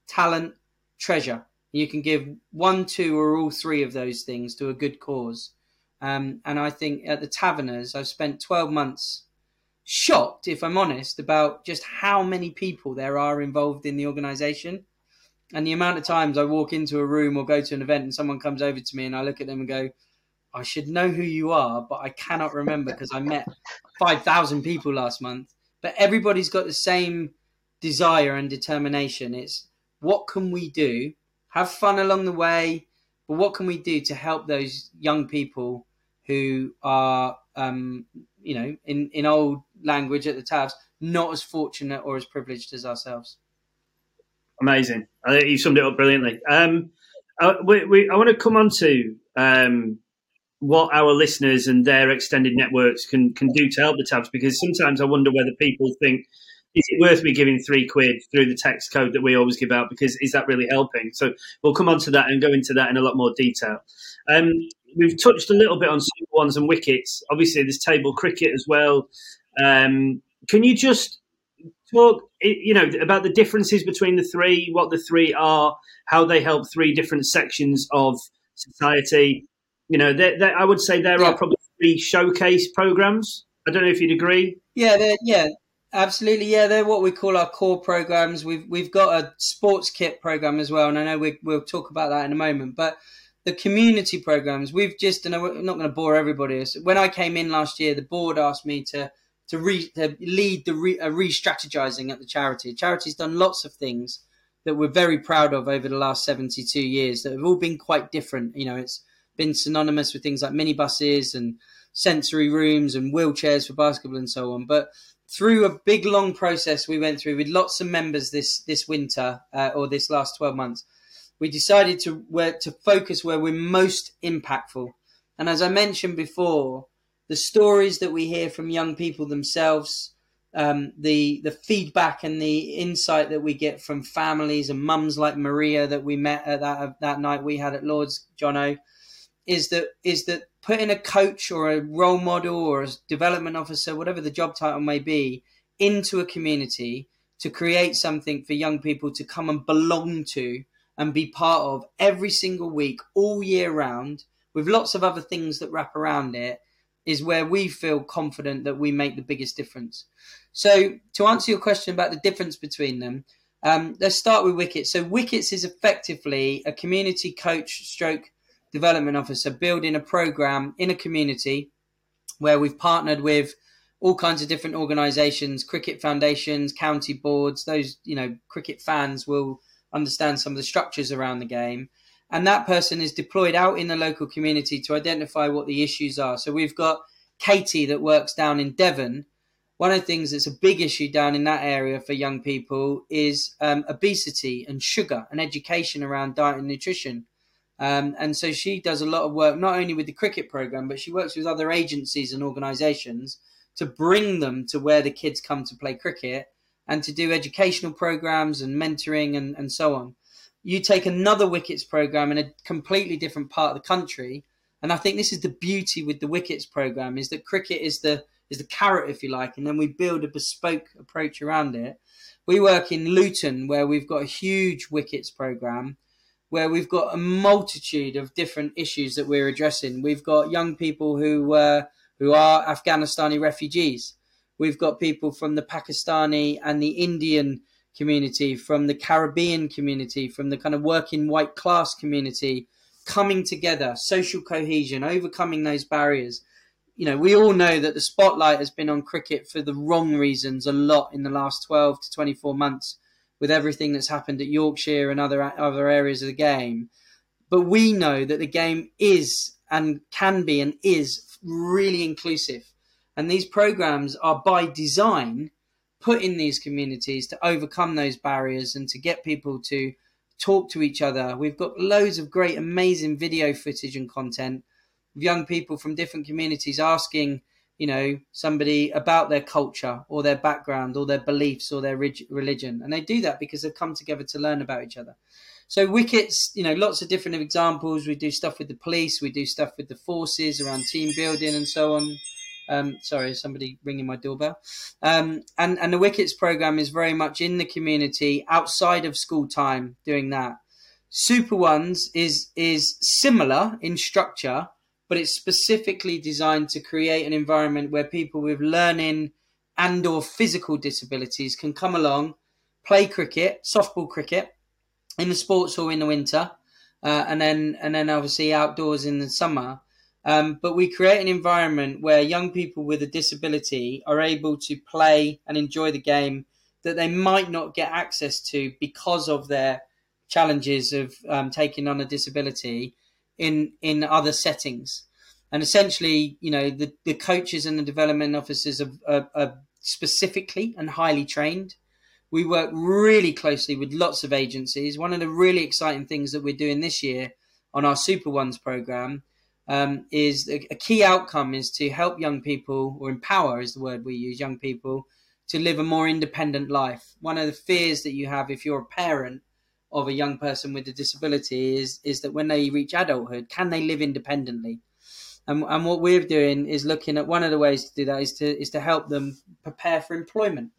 talent, treasure. You can give one, two, or all three of those things to a good cause. Um, and I think at the Taverners, I've spent 12 months shocked, if I'm honest, about just how many people there are involved in the organization. And the amount of times I walk into a room or go to an event and someone comes over to me and I look at them and go, I should know who you are, but I cannot remember because I met 5,000 people last month. But everybody's got the same desire and determination. It's what can we do? Have fun along the way, but what can we do to help those young people who are, um, you know, in, in old language at the tabs, not as fortunate or as privileged as ourselves? Amazing. I think you summed it up brilliantly. Um, I, we, we, I want to come on to um, what our listeners and their extended networks can can do to help the tabs because sometimes I wonder whether people think is it worth me giving three quid through the text code that we always give out because is that really helping? So we'll come on to that and go into that in a lot more detail. Um, we've touched a little bit on super ones and wickets. Obviously, there's table cricket as well. Um, can you just talk, you know, about the differences between the three, what the three are, how they help three different sections of society, you know, they're, they're, I would say there yeah. are probably three showcase programs. I don't know if you'd agree. Yeah, yeah, absolutely. Yeah, they're what we call our core programs. We've we've got a sports kit program as well, and I know we, we'll talk about that in a moment. But the community programs, we've just, and I'm not going to bore everybody. When I came in last year, the board asked me to to, re, to lead the re, uh, re-strategizing at the charity. The charity's done lots of things that we're very proud of over the last 72 years that have all been quite different. You know, it's been synonymous with things like minibuses and sensory rooms and wheelchairs for basketball and so on. But through a big long process we went through with lots of members this this winter uh, or this last 12 months we decided to where to focus where we're most impactful. And as i mentioned before the stories that we hear from young people themselves um, the the feedback and the insight that we get from families and mums like maria that we met at that that night we had at lords johnno is that is that putting a coach or a role model or a development officer, whatever the job title may be, into a community to create something for young people to come and belong to and be part of every single week, all year round, with lots of other things that wrap around it, is where we feel confident that we make the biggest difference. So, to answer your question about the difference between them, um, let's start with Wickets. So, Wickets is effectively a community coach stroke development officer building a program in a community where we've partnered with all kinds of different organizations cricket foundations county boards those you know cricket fans will understand some of the structures around the game. And that person is deployed out in the local community to identify what the issues are. So we've got katie that works down in devon. One of the things that's a big issue down in that area for young people is um, obesity and sugar and education around diet and nutrition. Um, and so she does a lot of work, not only with the cricket program, but she works with other agencies and organisations to bring them to where the kids come to play cricket and to do educational programs and mentoring and, and so on. You take another Wickets program in a completely different part of the country, and I think this is the beauty with the Wickets program is that cricket is the is the carrot, if you like, and then we build a bespoke approach around it. We work in Luton, where we've got a huge Wickets program, where we've got a multitude of different issues that we're addressing. We've got young people who uh, who are Afghanistani refugees. We've got people from the Pakistani and the Indian community, from the Caribbean community, from the kind of working white class community coming together, social cohesion, overcoming those barriers. You know, we all know that the spotlight has been on cricket for the wrong reasons a lot in the last 12 to 24 months with everything that's happened at Yorkshire and other other areas of the game. But we know that the game is and can be and is really inclusive. And these programs are by design put in these communities to overcome those barriers and to get people to talk to each other. We've got loads of great, amazing video footage and content of young people from different communities asking, you know, somebody about their culture or their background or their beliefs or their religion. And they do that because they've come together to learn about each other. So wickets, you know, lots of different examples. We do stuff with the police, we do stuff with the forces around team building and so on. Um, sorry, somebody ringing my doorbell. Um, and and the wickets program is very much in the community outside of school time, doing that. Super Ones is is similar in structure, but it's specifically designed to create an environment where people with learning and or physical disabilities can come along, play cricket, softball cricket in the sports hall in the winter, uh, and then and then obviously outdoors in the summer. Um, but we create an environment where young people with a disability are able to play and enjoy the game that they might not get access to because of their challenges of um, taking on a disability in in other settings. And essentially, you know, the, the coaches and the development officers are, are, are specifically and highly trained we work really closely with lots of agencies. One of the really exciting things that we're doing this year on our Super Ones program um, is a, key outcome is to help young people, or empower is the word we use, young people to live a more independent life. One of the fears that you have if you're a parent of a young person with a disability is is that when they reach adulthood, can they live independently? And, and what we're doing is looking at one of the ways to do that is to is to help them prepare for employment.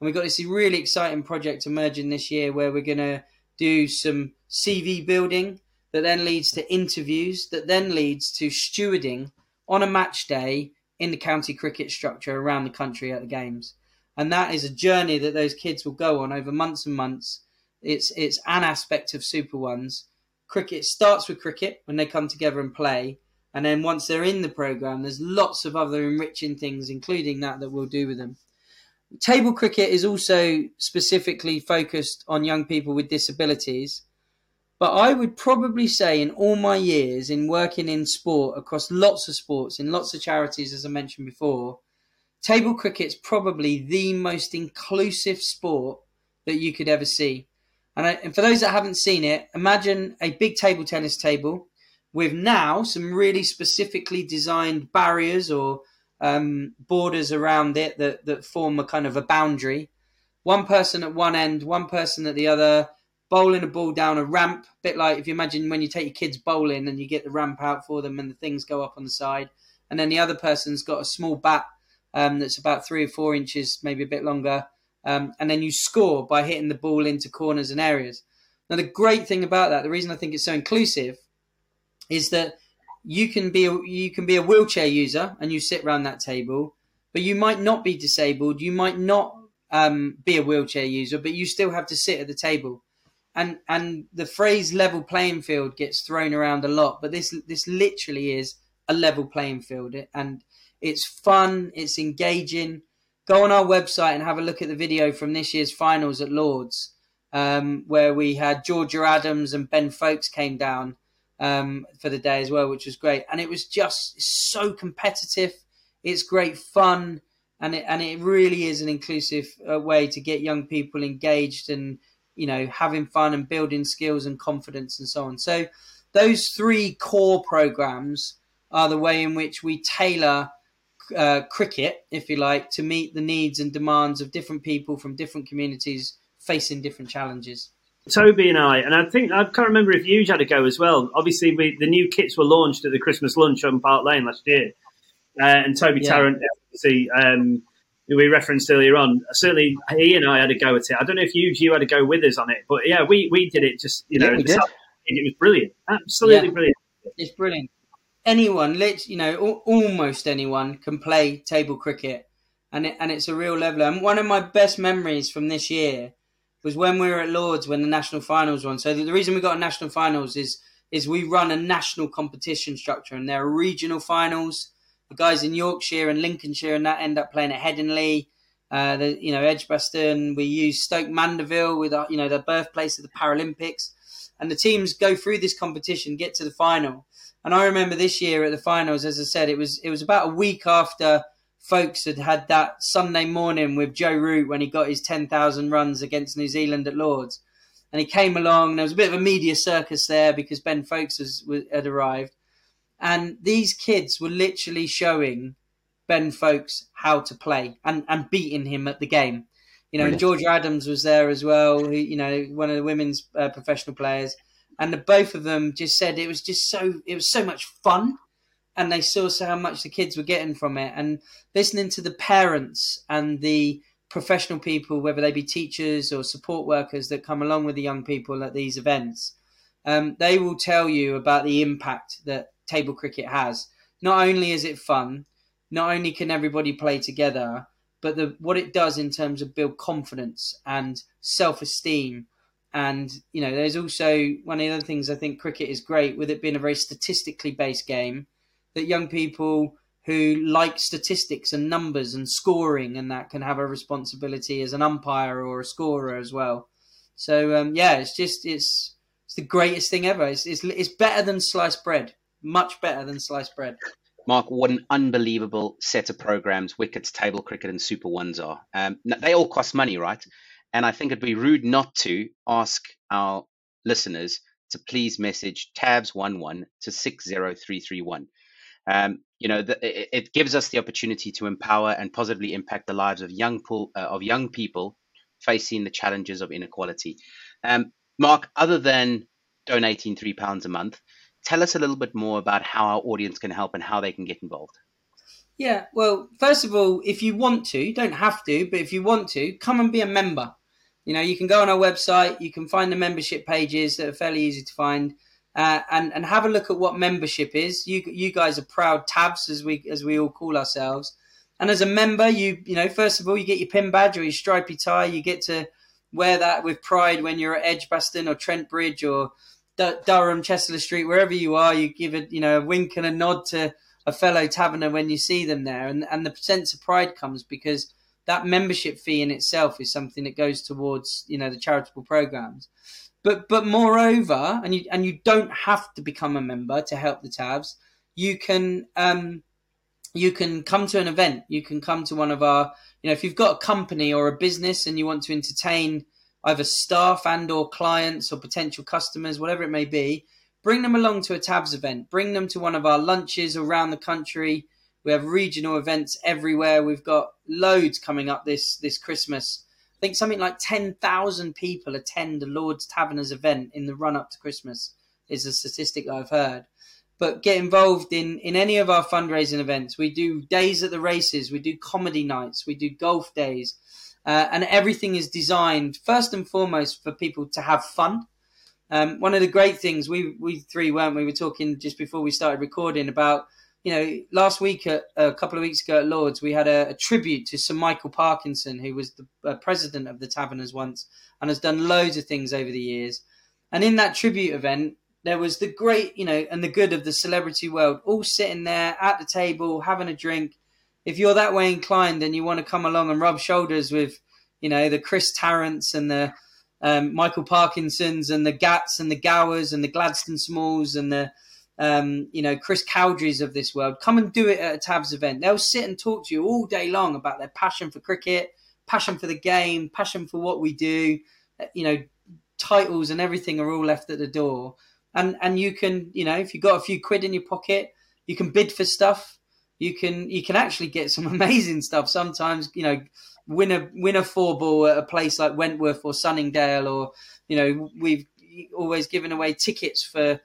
And we've got this really exciting project emerging this year where we're going to do some CV building that then leads to interviews, that then leads to stewarding on a match day in the county cricket structure around the country at the games. And that is a journey that those kids will go on over months and months. It's it's an aspect of Super Ones. Cricket starts with cricket when they come together and play, and then once they're in the program, there's lots of other enriching things, including that that we'll do with them. Table cricket is also specifically focused on young people with disabilities. But I would probably say, in all my years in working in sport across lots of sports, in lots of charities, as I mentioned before, table cricket's probably the most inclusive sport that you could ever see. And, I, and for those that haven't seen it, imagine a big table tennis table with now some really specifically designed barriers or um, borders around it that, that form a kind of a boundary. One person at one end, one person at the other, bowling a ball down a ramp, a bit like if you imagine when you take your kids bowling and you get the ramp out for them and the things go up on the side. And then the other person's got a small bat um, that's about three or four inches, maybe a bit longer. Um, and then you score by hitting the ball into corners and areas. Now, the great thing about that, the reason I think it's so inclusive, is that you can be a, you can be a wheelchair user and you sit around that table, but you might not be disabled. You might not um, be a wheelchair user, but you still have to sit at the table. And and the phrase level playing field gets thrown around a lot, but this this literally is a level playing field, and it's fun, it's engaging. Go on our website and have a look at the video from this year's finals at Lords, um, where we had Georgia Adams and Ben Foakes came down um, for the day as well, which was great. And it was just so competitive. It's great fun, and it and it really is an inclusive uh, way to get young people engaged and you know having fun and building skills and confidence and so on. So those three core programs are the way in which we tailor uh, cricket, if you like, to meet the needs and demands of different people from different communities facing different challenges. Toby and I, and I think I can't remember if you had a go as well. Obviously, we, the new kits were launched at the Christmas lunch on Park Lane last year, uh, and Toby yeah. Tarrant, obviously, um, we referenced earlier on, certainly he and I had a go at it. I don't know if you you had a go with us on it, but yeah, we, we did it. Just you know, yeah, it was brilliant, absolutely yeah. brilliant. It's brilliant. Anyone, you know, almost anyone can play table cricket, and it, and it's a real leveler. And one of my best memories from this year was when we were at Lords when the national finals won. So the, the reason we got a national finals is is we run a national competition structure, and there are regional finals. The guys in Yorkshire and Lincolnshire and that end up playing at Headingley. Uh, the, you know, Edgbaston. We use Stoke Mandeville with our, uh, you know the birthplace of the Paralympics, and the teams go through this competition, get to the final. And I remember this year at the finals, as I said, it was it was about a week after Foakes had had that Sunday morning with Joe Root when he got his 10,000 runs against New Zealand at Lords. And he came along, there was a bit of a media circus there because Ben Foakes was, had arrived. And these kids were literally showing Ben Foakes how to play and, and beating him at the game. You know, really? Georgia Adams was there as well, who, you know, one of the women's uh, professional players. And the, both of them just said it was just so, it was so much fun and they saw so how much the kids were getting from it and listening to the parents and the professional people whether they be teachers or support workers that come along with the young people at these events um, they will tell you about the impact that table cricket has not only is it fun not only can everybody play together but the, what it does in terms of build confidence and self-esteem and you know there's also one of the other things i think cricket is great with it being a very statistically based game that young people who like statistics and numbers and scoring and that can have a responsibility as an umpire or a scorer as well. So um, yeah, it's just it's it's the greatest thing ever. It's, it's it's better than sliced bread, much better than sliced bread. Mark, what an unbelievable set of programs wickets, table cricket, and Super Ones are. Um, they all cost money, right? And I think it'd be rude not to ask our listeners to please message tabs11 to 60331. Um, you know, the, it, it, gives us the opportunity to empower and positively impact the lives of young pool, uh, of young people facing the challenges of inequality. Um, Mark, other than donating three pounds a month, tell us a little bit more about how our audience can help and how they can get involved. Yeah, well, first of all, if you want to, you don't have to, but if you want to, come and be a member. You know, you can go on our website, you can find the membership pages that are fairly easy to find uh, and and have a look at what membership is. You you guys are proud tabs as we as we all call ourselves. And as a member, you you know first of all you get your pin badge or your stripy tie. You get to wear that with pride when you're at Edgbaston or Trent Bridge or Durham, Chester-le-Street, wherever you are. You give it you know a wink and a nod to a fellow taverner when you see them there, and and the sense of pride comes because that membership fee in itself is something that goes towards you know the charitable programs. But but moreover, and you and you don't have to become a member to help the tabs. You can um, you can come to an event. You can come to one of our you know if you've got a company or a business and you want to entertain either staff and or clients or potential customers, whatever it may be, bring them along to a tabs event. Bring them to one of our lunches around the country. We have regional events everywhere. We've got loads coming up this this Christmas I think something like 10,000 people attend the Lord's Taverners event in the run up to Christmas, is a statistic I've heard. But get involved in, in any of our fundraising events. We do days at the races, we do comedy nights, we do golf days, uh, and everything is designed first and foremost for people to have fun. Um, one of the great things we we three weren't we were talking just before we started recording about you know, last week, at, a couple of weeks ago at Lords, we had a, a tribute to Sir Michael Parkinson, who was the uh, president of the Taverners once and has done loads of things over the years. And in that tribute event, there was the great, you know, and the good of the celebrity world all sitting there at the table having a drink. If you're that way inclined and you want to come along and rub shoulders with, you know, the Chris Tarrants and the um, Michael Parkinsons and the Gats and the Gowers and the Gladstone Smalls and the um, you know, Chris Cowdrey's of this world, come and do it at a Tabs event. They'll sit and talk to you all day long about their passion for cricket, passion for the game, passion for what we do. Uh, you know, titles and everything are all left at the door. And and you can, you know, if you've got a few quid in your pocket, you can bid for stuff. You can you can actually get some (laughs) amazing stuff. Sometimes you know win a win a four ball at a place like Wentworth or Sunningdale, or you know we've always given away tickets for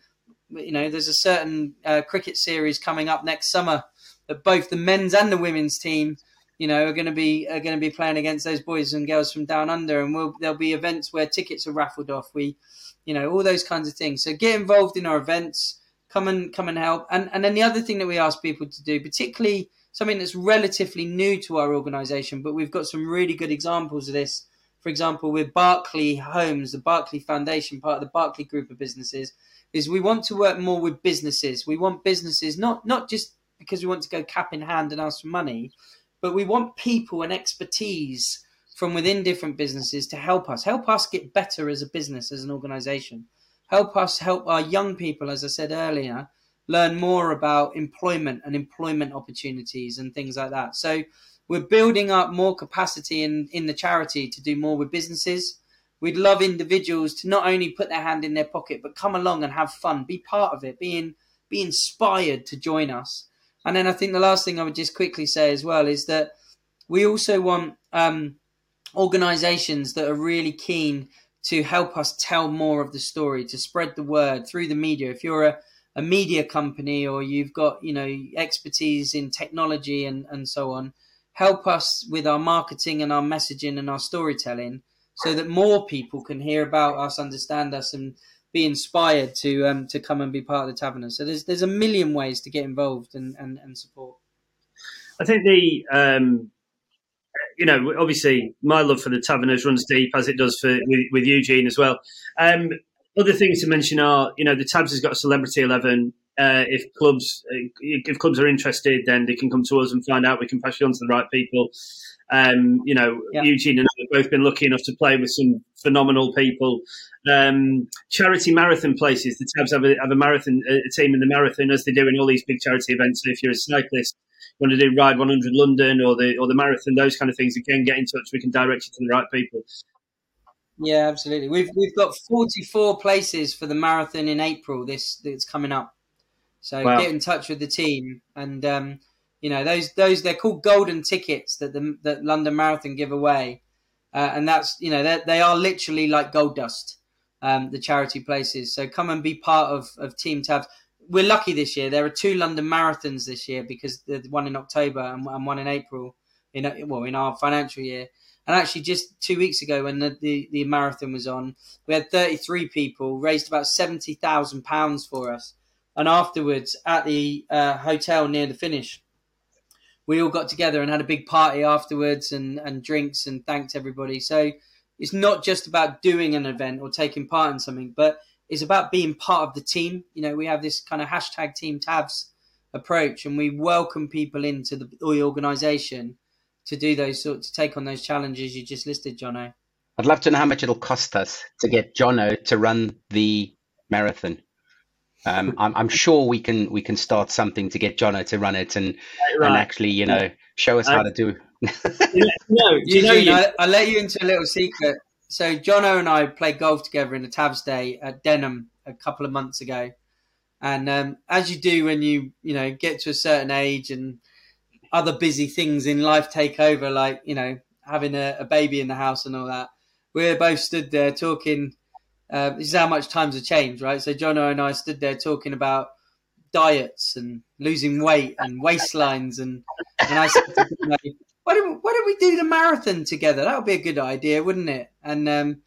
you know there's a certain uh, cricket series coming up next summer that both the men's and the women's team you know are going to be are going to be playing against those boys and girls from down under. And we'll, there'll be events where tickets are raffled off. We you know all those kinds of things. So get involved in our events come and come and help. And and then the other thing that we ask people to do particularly something that's relatively new to our organization but we've got some really good examples of this. For example with Berkeley Homes the Berkeley Foundation part of the Berkeley group of businesses is we want to work more with businesses. We want businesses not not just because we want to go cap in hand and ask for money, but we want people and expertise from within different businesses to help us, help us get better as a business, as an organization, help us help our young people, as I said earlier, learn more about employment and employment opportunities and things like that. So we're building up more capacity in, in the charity to do more with businesses we'd love individuals to not only put their hand in their pocket but come along and have fun be part of it being be inspired to join us and then i think the last thing i would just quickly say as well is that we also want um, organizations that are really keen to help us tell more of the story to spread the word through the media if you're a, a media company or you've got you know expertise in technology and, and so on help us with our marketing and our messaging and our storytelling so that more people can hear about us, understand us, and be inspired to um, to come and be part of the Taverners. So there's there's a million ways to get involved and, and, and support. I think the um, you know obviously my love for the Taverners runs deep as it does for with, with Eugene as well. Um, other things to mention are you know the Tabs has got a celebrity eleven. Uh, if clubs if clubs are interested, then they can come to us and find out. We can pass you on to the right people. Um, you know, yeah. Eugene and I have both been lucky enough to play with some phenomenal people. Um, charity marathon places. The Tabs have a, have a marathon, a team in the marathon, as they do in all these big charity events. So if you're a cyclist, want to do Ride 100 London or the or the marathon, those kind of things, again, get in touch. We can direct you to the right people. Yeah, absolutely. We've we've got 44 places for the marathon in April. This that's coming up. So wow. get in touch with the team and. Um, you know those those they're called golden tickets that the that London Marathon give away, uh, and that's you know they are literally like gold dust. Um, the charity places. So come and be part of of Team Tabs. We're lucky this year. There are two London marathons this year because the one in October and, one in April. In well, in our financial year. And actually, just two weeks ago, when the, the, the marathon was on, we had 33 people, raised about £70,000 for us. And afterwards, at the uh, hotel near the finish, we all got together and had a big party afterwards and, and drinks and thanked everybody. So it's not just about doing an event or taking part in something, but it's about being part of the team. You know, we have this kind of hashtag Team Tabs approach, and we welcome people into the, the organisation to do those sort to take on those challenges you just listed, Johnno. I'd love to know how much it'll cost us to get Johnno to run the marathon. Um, I'm, I'm, sure we can we can start something to get Johnno to run it and right. and actually you know show us um, how to do. no, (laughs) you know, you, I, will let you into a little secret. So Johnno and I played golf together in a Tabs Day at Denham a couple of months ago, and um, as you do when you you know get to a certain age and other busy things in life take over, like you know having a, a baby in the house and all that. We are both stood there talking uh, this is how much times have changed, right? So Johnno and I stood there talking about diets and losing weight and waistlines, and and I said, why don't why don't we do the marathon together? That would be a good idea, wouldn't it? And um,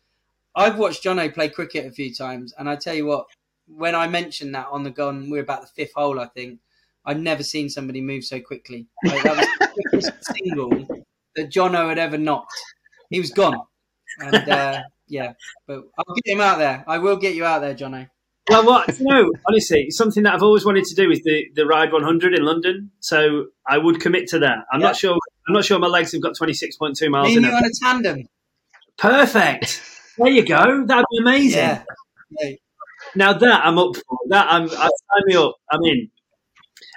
I've watched Johnno play cricket a few times, and I tell you what, when I mentioned that on the gun, we're about the fifth hole, I think. I'd never seen somebody move so quickly. Like, that was the (laughs) quickest single that Johnno had ever knocked. He was gone, and uh, yeah, but I'll get him out there. I will get you out there, Johnny. Well, what know, honestly, something that I've always wanted to do is the, the ride 100 in London. So I would commit to that. I'm not sure. I'm not sure my legs have got 26.2 miles. Me and you on a tandem. Perfect. (laughs) There you go. That'd be amazing. Yeah. yeah. Now that I'm up for that, I'm I sign me up. I'm in.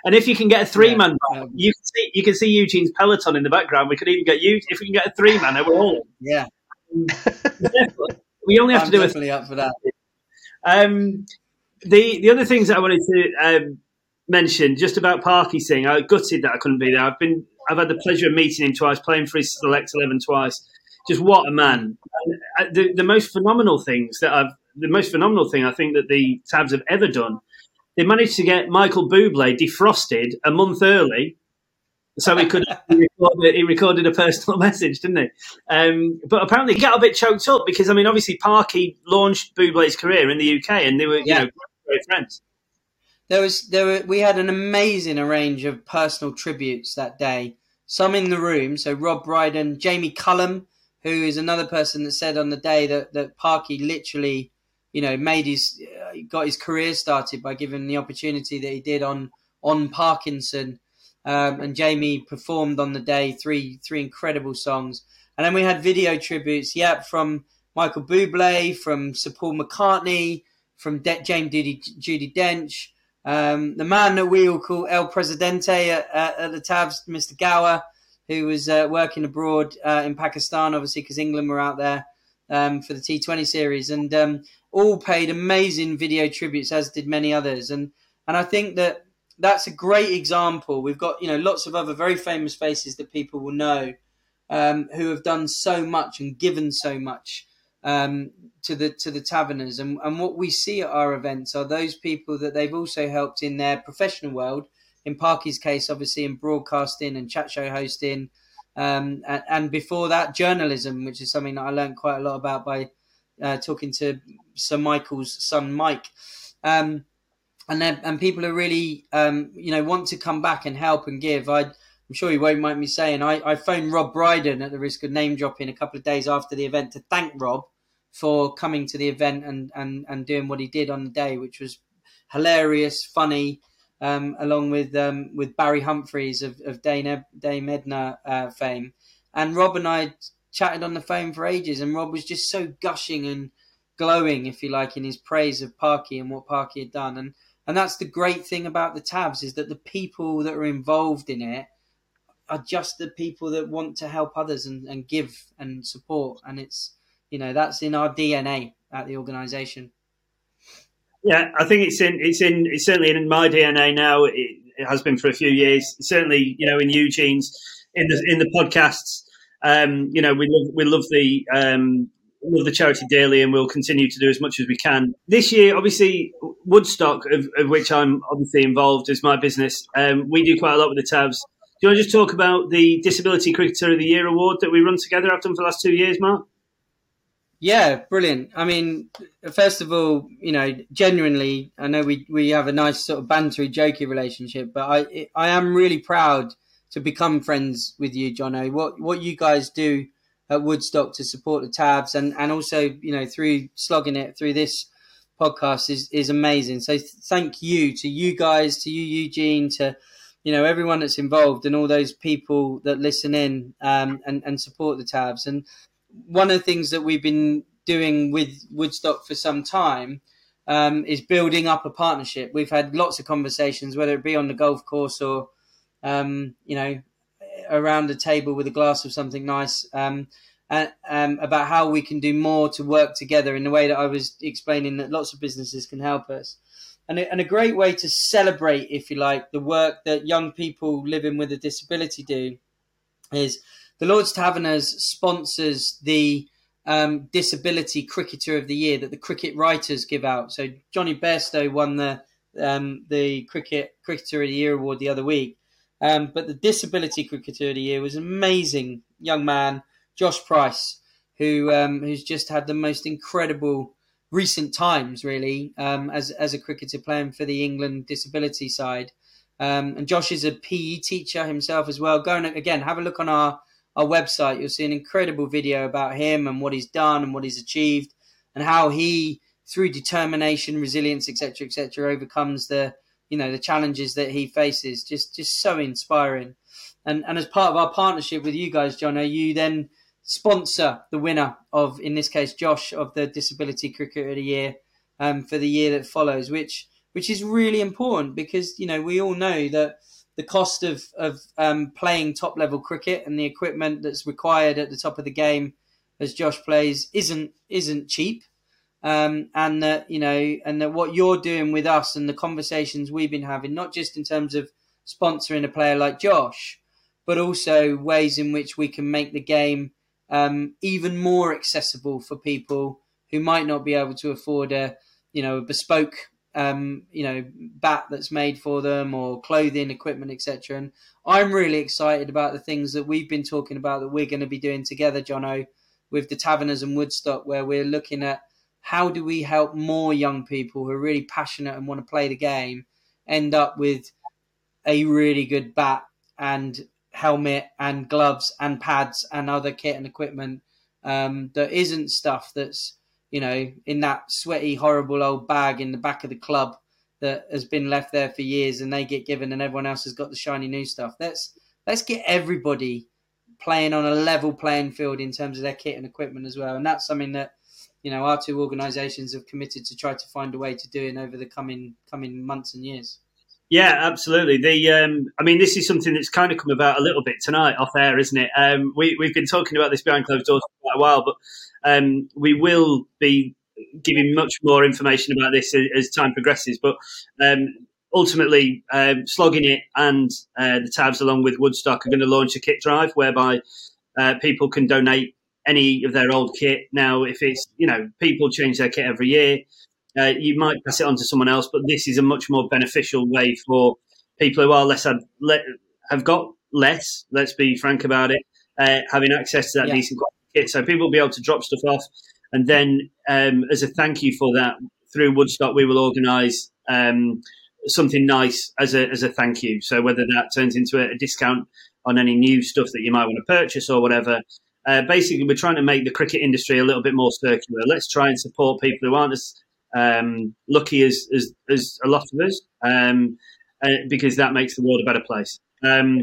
And if you can get a three man, yeah. you can see you can see Eugene's peloton in the background. We could even get you if we can get a three man. We're all yeah we only have I'm to do definitely up for that. Um, the the other things that I wanted to um, mention just about Parky's thing. I gutted that I couldn't be there. I've been, I've had the pleasure of meeting him twice, playing for his select eleven twice. Just what a man! Uh, the, the most phenomenal things that I've, the most phenomenal thing I think that the Tabs have ever done. They managed to get Michael Bublé defrosted a month early so he could (laughs) he recorded, he recorded, a personal (laughs) message, didn't he? Um, but apparently he got a bit choked up because I mean, obviously Parky launched Bublé's career in the UK, and they were yeah. you know great friends. There was there were we had an amazing range of personal tributes that day. Some in the room, so Rob Brydon, Jamie Cullum, who is another person that said on the day that that Parky literally, you know, made his uh, got his career started by giving the opportunity that he did on on Parkinson um, and Jamie performed on the day three three incredible songs. And then we had video tributes, yep, from Michael Bublé, from Sir Paul McCartney, from De- James Judy, Judi Dench, um, the man that we all call El Presidente at, at, the Tabs, Mr. Gower, who was uh, working abroad uh, in Pakistan, obviously because England were out there um, for the T20 series, and um, all paid amazing video tributes, as did many others. And and I think that that's a great example. We've got you know lots of other very famous faces that people will know um, who have done so much and given so much um, to the to the taverners. And, and what we see at our events are those people that they've also helped in their professional world. In Parky's case, obviously in broadcasting and chat show hosting, um, and, and, before that, journalism, which is something that I learned quite a lot about by uh, talking to Sir Michael's son Mike. Um, and and people are really um, you know want to come back and help and give. I I'm sure you won't mind me saying I, I phoned Rob Brydon at the risk of name dropping a couple of days after the event to thank Rob for coming to the event and and and doing what he did on the day, which was hilarious, funny. Um, along with um, with Barry Humphries of, of Dame, Dame Edna uh, fame, and Rob and I chatted on the phone for ages, and Rob was just so gushing and glowing, if you like, in his praise of Parky and what Parky had done, and and that's the great thing about the tabs is that the people that are involved in it are just the people that want to help others and, and give and support and it's you know that's in our dna at the organization yeah i think it's in it's in it's certainly in my dna now it, it has been for a few years certainly you know in eugene's in the in the podcasts um, you know we love we love the um, love the charity daily and we'll continue to do as much as we can. This year, obviously, Woodstock, of, of which I'm obviously involved is my business, um, we do quite a lot with the tabs. Do you want to just talk about the Disability Cricketer of the Year award that we run together? I've done for the last two years, Mark. Yeah, brilliant. I mean, first of all, you know, genuinely, I know we, we have a nice sort of bantery, jokey relationship, but I I am really proud to become friends with you, Johnno. What what you guys do at Woodstock to support the tabs and, and also, you know, through slogging it through this podcast is, is amazing. So thank you to you guys, to you, Eugene, to, you know, everyone that's involved and all those people that listen in um, and, and support the tabs. And one of the things that we've been doing with Woodstock for some time um, is building up a partnership. We've had lots of conversations, whether it be on the golf course or, um, you know, around a table with a glass of something nice um, um, about how we can do more to work together in the way that I was explaining that lots of businesses can help us. And a, and a great way to celebrate, if you like, the work that young people living with a disability do is the Lord's Taverners sponsors the um, Disability Cricketer of the Year that the cricket writers give out. So Jonny Bairstow won the um, the Cricket Cricketer of the Year award the other week, um, but the disability cricketer of the year was an amazing young man, Josh Price, who um, who's just had the most incredible recent times, really, um, as as a cricketer playing for the England disability side. Um, and Josh is a PE teacher himself as well. Go and again have a look on our our website. You'll see an incredible video about him and what he's done and what he's achieved, and how he, through determination, resilience, etc., etc., overcomes the you know the challenges that he faces. Just just so inspiring. And and as part of our partnership with you guys, John, are you then sponsor the winner of, in this case, Josh of the Disability Cricketer of the Year um, for the year that follows, which which is really important because you know we all know that the cost of of um, playing top level cricket and the equipment that's required at the top of the game as Josh plays isn't isn't cheap. um, and that you know, and that what you're doing with us and the conversations we've been having, not just in terms of sponsoring a player like Josh, but also ways in which we can make the game um, even more accessible for people who might not be able to afford a you know a bespoke um, you know bat that's made for them or clothing equipment etc and i'm really excited about the things that we've been talking about that we're going to be doing together johnno with the taverners and woodstock where we're looking at how do we help more young people who are really passionate and want to play the game end up with a really good bat and helmet and gloves and pads and other kit and equipment um, that isn't stuff that's you know in that sweaty horrible old bag in the back of the club that has been left there for years and they get given and everyone else has got the shiny new stuff let's let's get everybody playing on a level playing field in terms of their kit and equipment as well and that's something that you know our two organisations have committed to try to find a way to doing over the coming coming months and years. Yeah, absolutely. The um, I mean, this is something that's kind of come about a little bit tonight off air, isn't it? Um, we we've been talking about this behind closed doors for quite a while, but um, we will be giving much more information about this as, as time progresses. But um, ultimately, um, slogging it and uh, the tabs along with Woodstock are going to launch a kit drive whereby uh, people can donate any of their old kit. Now, if it's, you know, people change their kit every year, uh, you might pass it on to someone else, but this is a much more beneficial way for people who are less, have, have got less, let's be frank about it, uh, having access to that yeah. decent kit. So people will be able to drop stuff off. And then, um, as a thank you for that, through Woodstock, we will organise um, something nice as a, as a thank you. So whether that turns into a, a discount on any new stuff that you might want to purchase or whatever, uh, basically, we're trying to make the cricket industry a little bit more circular. Let's try and support people who aren't as um, lucky as, as, as a lot of us, um, uh, because that makes the world a better place. Um,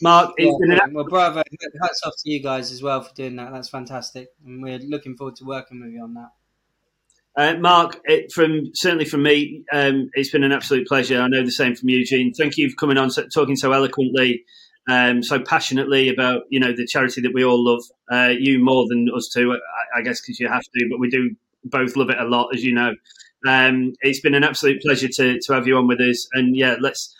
Mark, yeah, an- well, bravo! Hats off to you guys as well for doing that. That's fantastic, and we're looking forward to working with you on that. Uh, Mark, it, from certainly from me, um, it's been an absolute pleasure. I know the same from Eugene. Thank you for coming on, so, talking so eloquently um, so passionately about you know the charity that we all love. Uh, you more than us two, I, I guess, because you have to, but we do both love it a lot, as you know. Um, it's been an absolute pleasure to to have you on with us, and yeah, let's.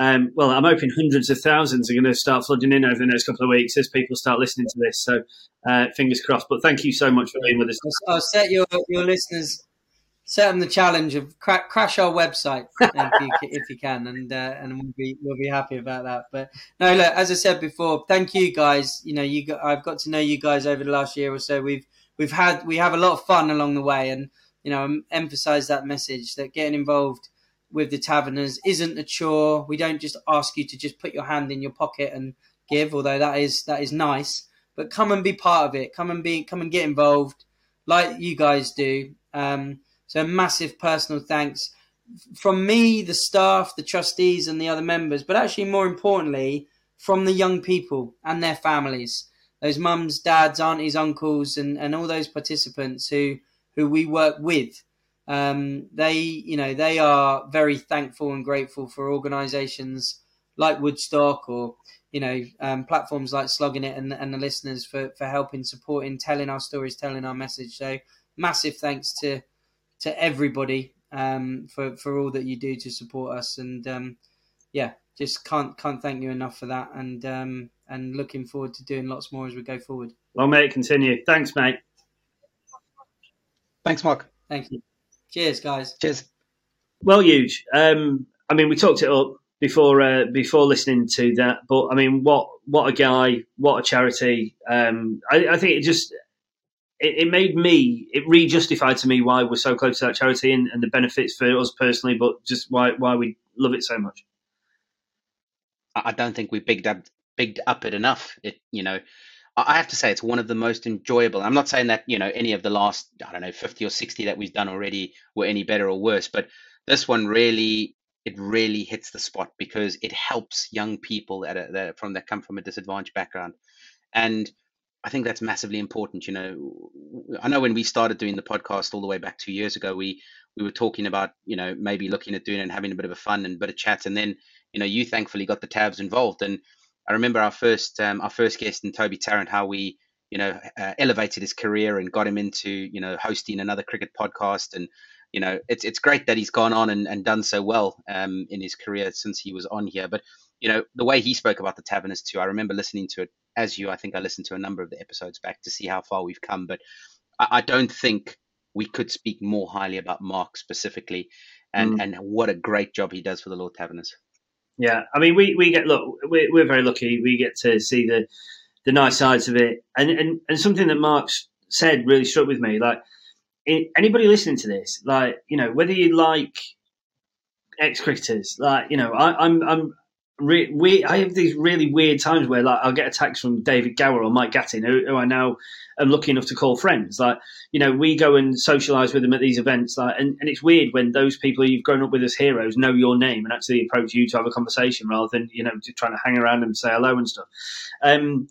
Um, well, I'm hoping hundreds of thousands are going to start flooding in over the next couple of weeks as people start listening to this. So, uh, fingers crossed. But thank you so much for being with us. I'll set your your listeners set them the challenge of cra- crash our website (laughs) if, you, if you, can, and uh, and we'll be we'll be happy about that. But no, look, as I said before, thank you guys. You know, you got, I've got to know you guys over the last year or so. We've we've had we have a lot of fun along the way, and you know, emphasize that message that getting involved with the taverners isn't a chore. We don't just ask you to just put your hand in your pocket and give, although that is that is nice. But come and be part of it. Come and be come and get involved, like you guys do. Um, so massive personal thanks from me, the staff, the trustees, and the other members, but actually more importantly, from the young people and their families, those mums, dads, aunties, uncles, and, and all those participants who who we work with. Um, they, you know, they are very thankful and grateful for organisations like Woodstock or you know um, platforms like Slogging It and, and the listeners for for helping, supporting, telling our stories, telling our message. So massive thanks to to everybody um, for for all that you do to support us. And um, yeah, just can't can't thank you enough for that. And um, and looking forward to doing lots more as we go forward. Long may it continue. Thanks, mate. Thanks, Mark. Thank you. Cheers, guys. Cheers. Well, huge. Um, I mean, we talked it up before uh, before listening to that, but I mean, what what a guy, what a charity. Um, I, I think it just it, it, made me it re-justified to me why we're so close to that charity and, and the benefits for us personally, but just why why we love it so much. I don't think we bigged up bigged up it enough. It you know, I have to say it's one of the most enjoyable. I'm not saying that you know any of the last I don't know 50 or 60 that we've done already were any better or worse, but this one really it really hits the spot because it helps young people that, are, that from that come from a disadvantaged background, and I think that's massively important. You know, I know when we started doing the podcast all the way back two years ago, we we were talking about you know maybe looking at doing and having a bit of a fun and a bit of chat, and then you know you thankfully got the tabs involved. And I remember our first um, our first guest in Toby Tarrant, how we you know, uh, elevated his career and got him into, you know, hosting another cricket podcast. And, you know, it's, it's great that he's gone on and, and done so well um, in his career since he was on here. But, you know, the way he spoke about the Taverners too, I remember listening to it as you, I think I listened to a number of the episodes back to see how far we've come. But I, I don't think we could speak more highly about Mark specifically and, mm. and what a great job he does for the Lord Taverners. Yeah, I mean, we, we get look, we're, we're very lucky. We get to see the the nice sides of it, and and, and something that Mark's said really struck with me. Like anybody listening to this, like you know, whether you like ex cricketers, like you know, I, I'm I'm we I have these really weird times where like I'll get a text from David Gower or Mike Gatting, who, who I now am lucky enough to call friends. Like you know, we go and socialise with them at these events, like, and, and it's weird when those people you've grown up with as heroes know your name and actually approach you to have a conversation rather than you know just trying to hang around and say hello and stuff. Um,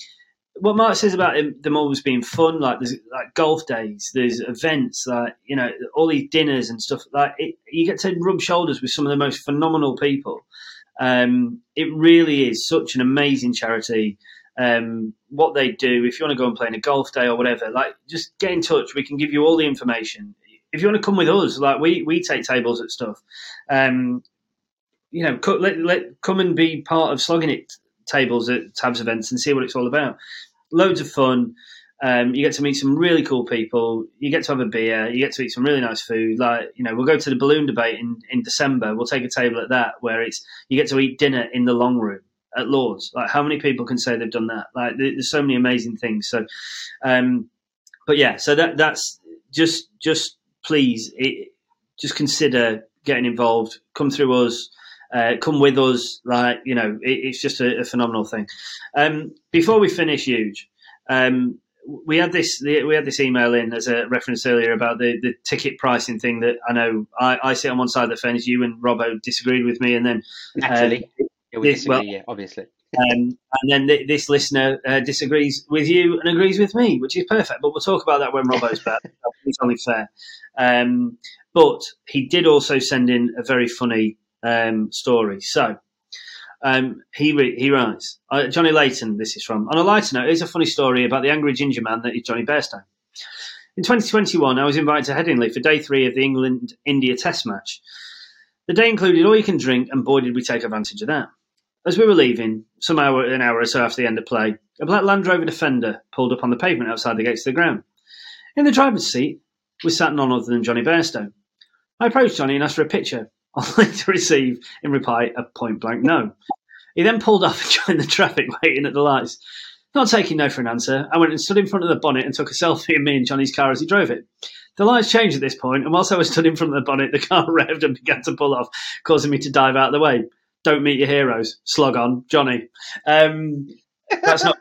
what Mark says about them always being fun, like there's like golf days, there's events, like you know all these dinners and stuff. Like it, you get to rub shoulders with some of the most phenomenal people. Um, it really is such an amazing charity. Um, what they do, if you want to go and play in a golf day or whatever, like just get in touch. We can give you all the information. If you want to come with us, like we we take tables at stuff. Um, you know, let, let come and be part of slogging it tables at Tabs events and see what it's all about. Loads of fun. Um, you get to meet some really cool people. You get to have a beer. You get to eat some really nice food. Like you know, we'll go to the balloon debate in, in December. We'll take a table at that where it's you get to eat dinner in the long room at Lords. Like how many people can say they've done that? Like there's so many amazing things. So, um, but yeah, so that that's just just please it, just consider getting involved. Come through us. Uh, come with us. Like you know, it, it's just a, a phenomenal thing. Um, before we finish, huge. Um, we had this we had this email in as a reference earlier about the, the ticket pricing thing that I know I, I sit on one side of the fence. You and Robbo disagreed with me, and then naturally, um, yeah, we this, well, yeah, obviously. Um, and then th- this listener uh, disagrees with you and agrees with me, which is perfect. But we'll talk about that when Robbo's back. (laughs) it's only fair. Um, but he did also send in a very funny um, story. So um, he re- he writes uh, Johnny Layton. This is from. On a lighter note, here's a funny story about the angry ginger man that is Jonny Bairstow. In 2021, I was invited to Headingley for day three of the England India Test match. The day included all you can drink, and boy, did we take advantage of that. As we were leaving, some hour, an hour or so after the end of play, a black Land Rover Defender pulled up on the pavement outside the gates of the ground. In the driver's seat was sat none other than Jonny Bairstow. I approached Johnny and asked for a picture, (laughs) only to receive in reply a point blank no. He then pulled off (laughs) and joined the traffic waiting at the lights. Not taking no for an answer, I went and stood in front of the bonnet and took a selfie of me and Johnny's car as he drove it. The lights changed at this point, and whilst I was stood in front of the bonnet, the car (laughs) revved and began to pull off, causing me to dive out of the way. Don't meet your heroes. Slog on, Johnny. Um, that's not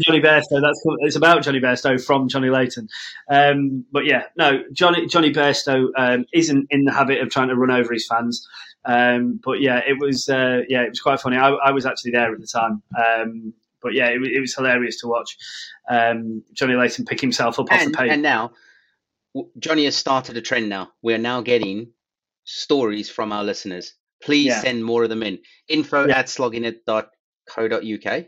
Jonny Bairstow. That's it's about Jonny Bairstow from Johnny Layton. Um, but yeah, no, Johnny Jonny Bairstow um, isn't in the habit of trying to run over his fans. Um, but yeah, it was uh, yeah, it was quite funny. I, I, was actually there at the time. Um, but yeah, it, it, was hilarious to watch um, Johnny Layton pick himself up and, off the page. And now Johnny has started a trend. Now we are now getting stories from our listeners. Please yeah. send more of them in. Info yeah. at slogginit.co.uk.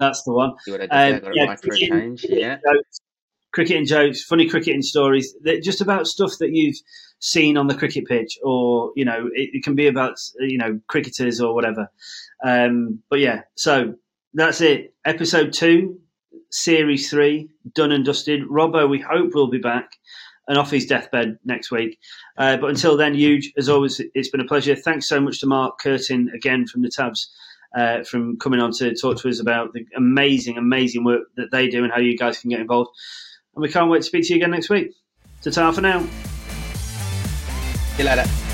That's the one. See what I did um, yeah, cricket, change. Yeah. Jokes, cricket and jokes, funny cricketing stories. Just about stuff that you've seen on the cricket pitch, or you know, it, it can be about you know cricketers or whatever. Um, but yeah, so that's it. Episode two, series three, done and dusted. Robbo, we hope will be back and off his deathbed next week. Uh, but until then, huge as always. It's been a pleasure. Thanks so much to Mark Curtin again from the Tabs uh, from coming on to talk to us about the amazing, amazing work that they do and how you guys can get involved. And we can't wait to speak to you again next week. Ta-ta for now. See you later.